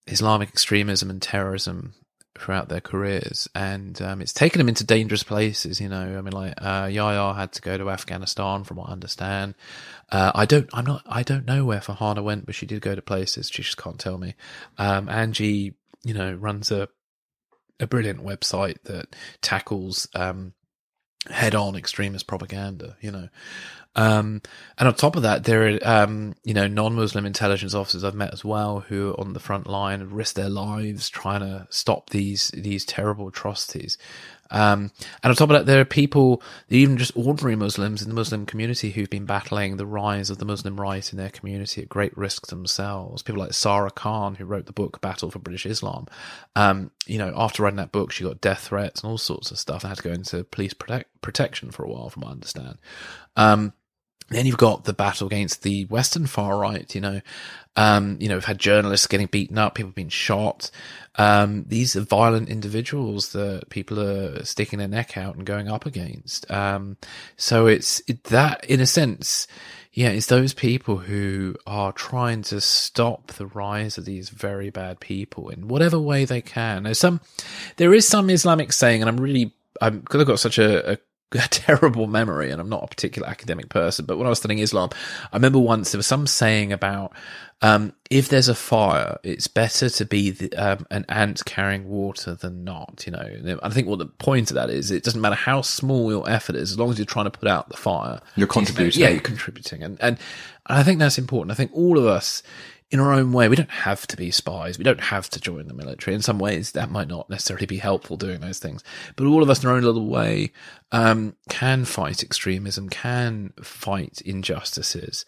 Islamic extremism and terrorism throughout their careers, and um, it's taken them into dangerous places. You know, I mean, like uh, Yahya had to go to Afghanistan, from what I understand. Uh, I don't, I'm not, I don't know where Farhana went, but she did go to places. She just can't tell me. Um, Angie, you know, runs a a brilliant website that tackles um, head on extremist propaganda. You know, um, and on top of that, there are, um, you know, non-Muslim intelligence officers I've met as well who are on the front line and risk their lives trying to stop these, these terrible atrocities. Um, and on top of that, there are people, even just ordinary Muslims in the Muslim community who've been battling the rise of the Muslim right in their community at great risk themselves. People like Sara Khan, who wrote the book Battle for British Islam. Um, you know, after writing that book, she got death threats and all sorts of stuff and had to go into police protect- protection for a while, from what I understand. Um, then you've got the battle against the Western far right, you know. Um, you know, we've had journalists getting beaten up, people being shot. Um, these are violent individuals that people are sticking their neck out and going up against. Um, so it's it, that, in a sense, yeah, it's those people who are trying to stop the rise of these very bad people in whatever way they can. There's some, there is some Islamic saying, and I'm really, I'm because I've got such a, a a terrible memory, and I'm not a particular academic person, but when I was studying Islam, I remember once there was some saying about um, if there's a fire, it's better to be the, um, an ant carrying water than not. You know, I think what the point of that is, it doesn't matter how small your effort is, as long as you're trying to put out the fire, you're contributing. Yeah, you're contributing, and and I think that's important. I think all of us in our own way. We don't have to be spies. We don't have to join the military. In some ways, that might not necessarily be helpful doing those things. But all of us in our own little way um, can fight extremism, can fight injustices.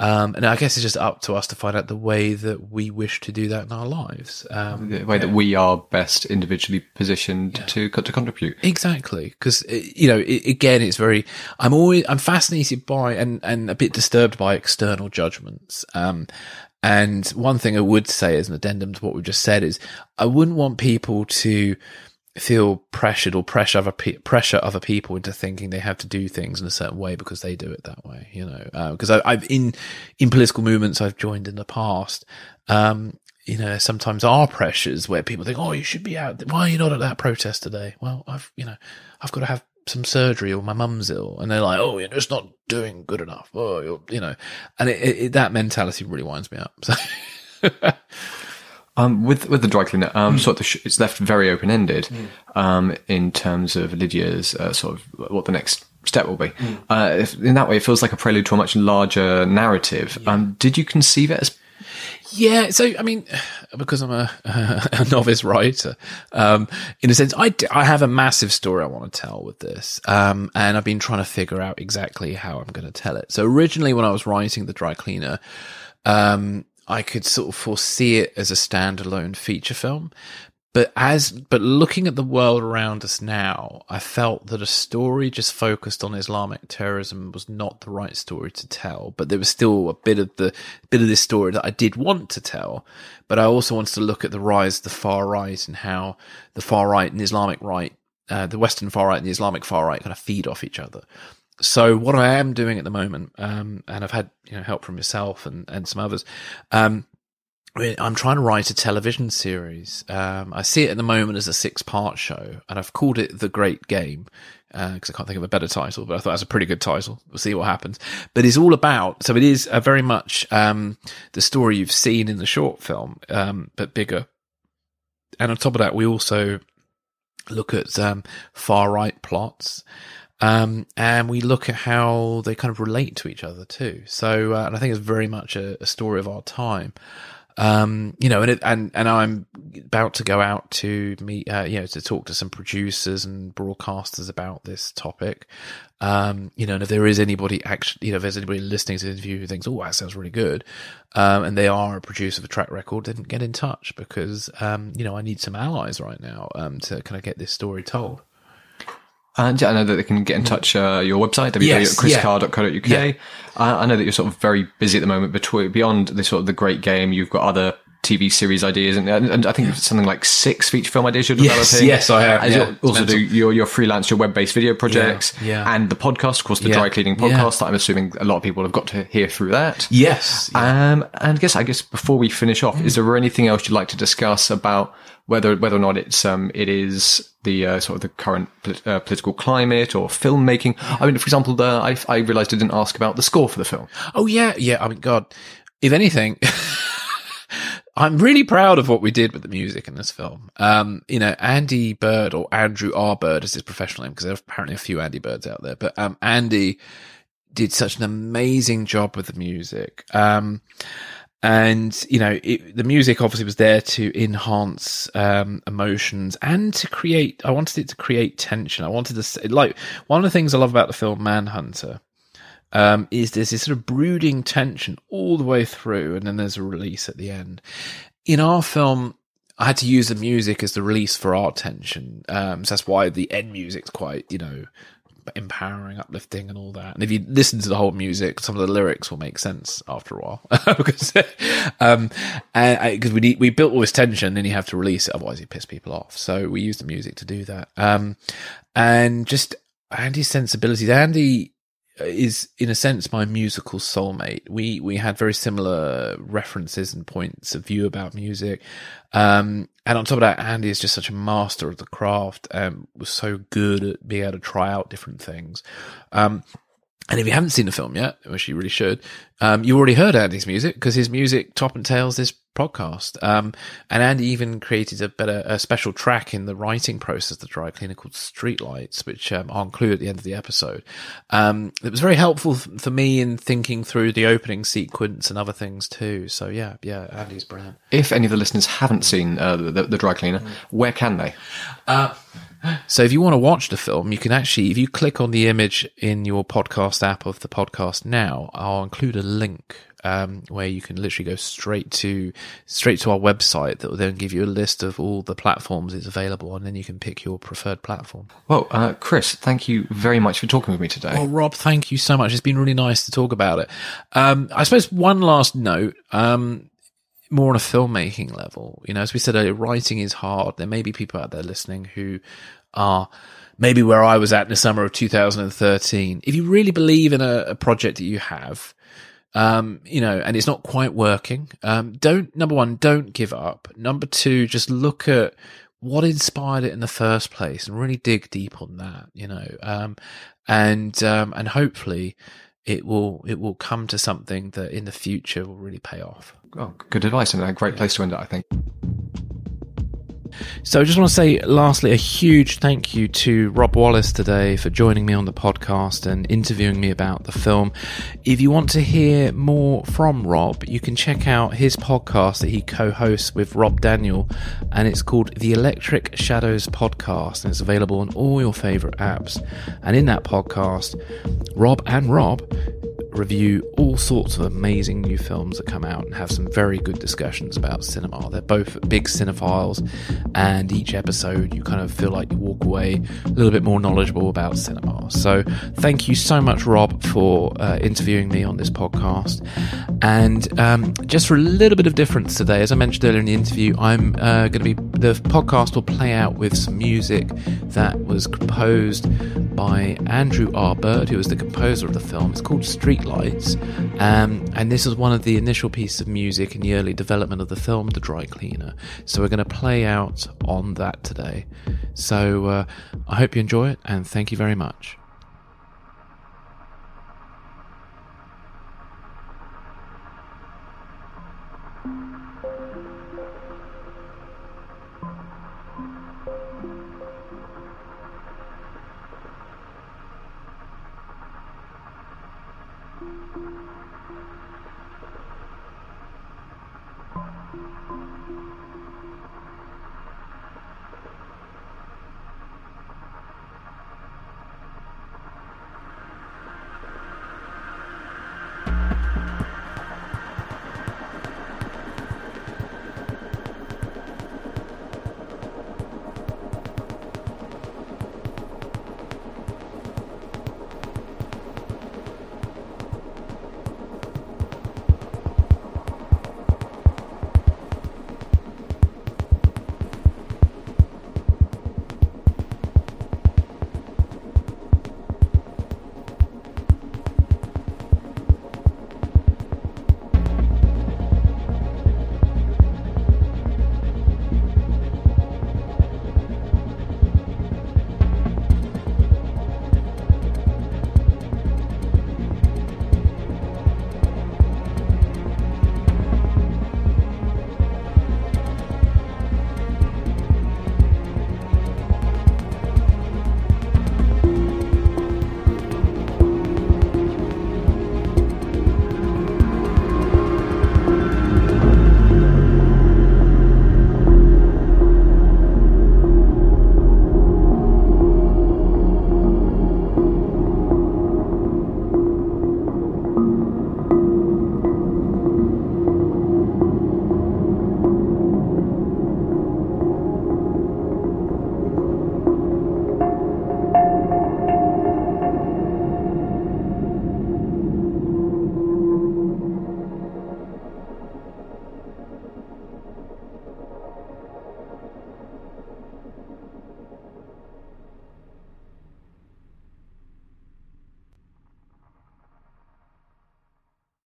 Um, and I guess it's just up to us to find out the way that we wish to do that in our lives. Um, the way yeah. that we are best individually positioned yeah. to to contribute. Exactly, because uh, you know, it, again, it's very. I'm always I'm fascinated by and and a bit disturbed by external judgments. Um, and one thing I would say as an addendum to what we just said is I wouldn't want people to feel pressured or pressure other pe- pressure other people into thinking they have to do things in a certain way because they do it that way. You know, because uh, I've in in political movements I've joined in the past. Um, you know, sometimes are pressures where people think, "Oh, you should be out. Why are you not at that protest today?" Well, I've you know, I've got to have some surgery or my mum's ill and they're like oh you're just not doing good enough oh you're, you know and it, it, that mentality really winds me up so um, with with the dry cleaner, um, mm. sort of sh- it's left very open ended mm. um, in terms of Lydia's uh, sort of what the next step will be. Mm. Uh, if, in that way, it feels like a prelude to a much larger narrative. Yeah. Um, did you conceive it as yeah, so I mean, because I'm a, a novice writer, um, in a sense, I, I have a massive story I want to tell with this, um, and I've been trying to figure out exactly how I'm going to tell it. So originally, when I was writing the Dry Cleaner, um, I could sort of foresee it as a standalone feature film, but as but looking at the world around us now, I felt that a story just focused on Islamic terrorism was not the right story to tell. But there was still a bit of the bit of this story that I did want to tell. But I also wanted to look at the rise of the far right and how the far right and the Islamic right, uh, the Western far right and the Islamic far right kind of feed off each other. So what I am doing at the moment, um, and I've had you know help from yourself and and some others, um, I'm trying to write a television series. Um, I see it at the moment as a six part show, and I've called it The Great Game because uh, I can't think of a better title, but I thought that's a pretty good title. We'll see what happens. But it's all about, so it is a very much um, the story you've seen in the short film, um, but bigger. And on top of that, we also look at um, far right plots. Um, and we look at how they kind of relate to each other too. So, uh, and I think it's very much a, a story of our time. Um, you know, and it, and and I'm about to go out to meet, uh, you know, to talk to some producers and broadcasters about this topic. Um, you know, and if there is anybody actually, you know, if there's anybody listening to the interview who thinks, "Oh, that sounds really good," um, and they are a producer of a track record, then get in touch because, um, you know, I need some allies right now um, to kind of get this story told. And yeah, I know that they can get in touch. Uh, your website, Yes, www.chriscarr.co.uk. Yeah. Uh, I know that you're sort of very busy at the moment. Between beyond the sort of the great game, you've got other TV series ideas, and, and, I think something like six feature film ideas you're Yes, developing. yes, I have, yeah. also do your your freelance, your web based video projects, yeah. and the podcast, of course, the Yeah, dry cleaning yeah. podcast. That I'm assuming a lot of people have got to hear through that. Yes. Um, and I guess I guess before we finish off, is there anything else you'd like to discuss about whether whether or not it's um it is the uh, sort of the current polit- uh, political climate or filmmaking? I mean, for example, the, I I realised I didn't ask about the score for the film. Oh yeah, yeah. I mean, God, if anything, I'm really proud of what we did with the music in this film. Um, you know, Andy Bird or Andrew R. Bird is his professional name because there are apparently a few Andy Birds out there, but um, Andy did such an amazing job with the music. Um, and you know, it, the music obviously was there to enhance um, emotions and to create. I wanted it to create tension. I wanted to say, like one of the things I love about the film Manhunter um, is there's this sort of brooding tension all the way through, and then there's a release at the end. In our film, I had to use the music as the release for our tension, um, so that's why the end music's quite, you know, empowering, uplifting, and all that. And if you listen to the whole music, some of the lyrics will make sense after a while because um, because we need, we built all this tension, then you have to release it, otherwise you piss people off. So we use the music to do that. Um, and just Andy's sensibilities. Andy is in a sense my musical soulmate. We we had very similar references and points of view about music. Um, and on top of that, Andy is just such a master of the craft and was so good at being able to try out different things. Um, and if you haven't seen the film yet, which you really should, um, you already heard Andy's music because his music top and tails this podcast. Um, and Andy even created a better, a special track in the writing process of the dry cleaner called Streetlights, which um, I'll include at the end of the episode. Um, it was very helpful f- for me in thinking through the opening sequence and other things too. So yeah, yeah, Andy's brilliant. If any of the listeners haven't seen uh, the, the dry cleaner, where can they? So if you want to watch the film, you can actually, if you click on the image in your podcast app of the podcast now, I'll include a link um, where you can literally go straight to straight to our website that will then give you a list of all the platforms it's available on, and then you can pick your preferred platform. Well, uh, Chris, thank you very much for talking with me today. Well, Rob, thank you so much. It's been really nice to talk about it. Um, I suppose one last note. Um, more on a filmmaking level. You know, as we said earlier, writing is hard. There may be people out there listening who are maybe where I was at in the summer of 2013. If you really believe in a, a project that you have, um, you know, and it's not quite working, um, don't, number one, don't give up. Number two, just look at what inspired it in the first place and really dig deep on that, you know, um, and, um, and hopefully it will, it will come to something that in the future will really pay off. Oh, good advice and a great place to end it, I think. So I just want to say, lastly, a huge thank you to Rob Wallis today for joining me on the podcast and interviewing me about the film. If you want to hear more from Rob, you can check out his podcast that he co-hosts with Rob Daniel, and it's called the Electric Shadows Podcast, and it's available on all your favorite apps. And in that podcast, Rob and Rob review all sorts of amazing new films that come out and have some very good discussions about cinema. They're both big cinephiles, and each episode you kind of feel like you walk away a little bit more knowledgeable about cinema. So, thank you so much, Rob, for uh, interviewing me on this podcast. And um, just for a little bit of difference today, as I mentioned earlier in the interview, I'm uh, going to be the podcast will play out with some music that was composed by Andrew R. Bird, who was the composer of the film. It's called Streetlights, um, and this is one of the initial pieces of music in the early development of the film, The Dry Cleaner. So we're going to play out on that today. So uh, I hope you enjoy it, and thank you very much.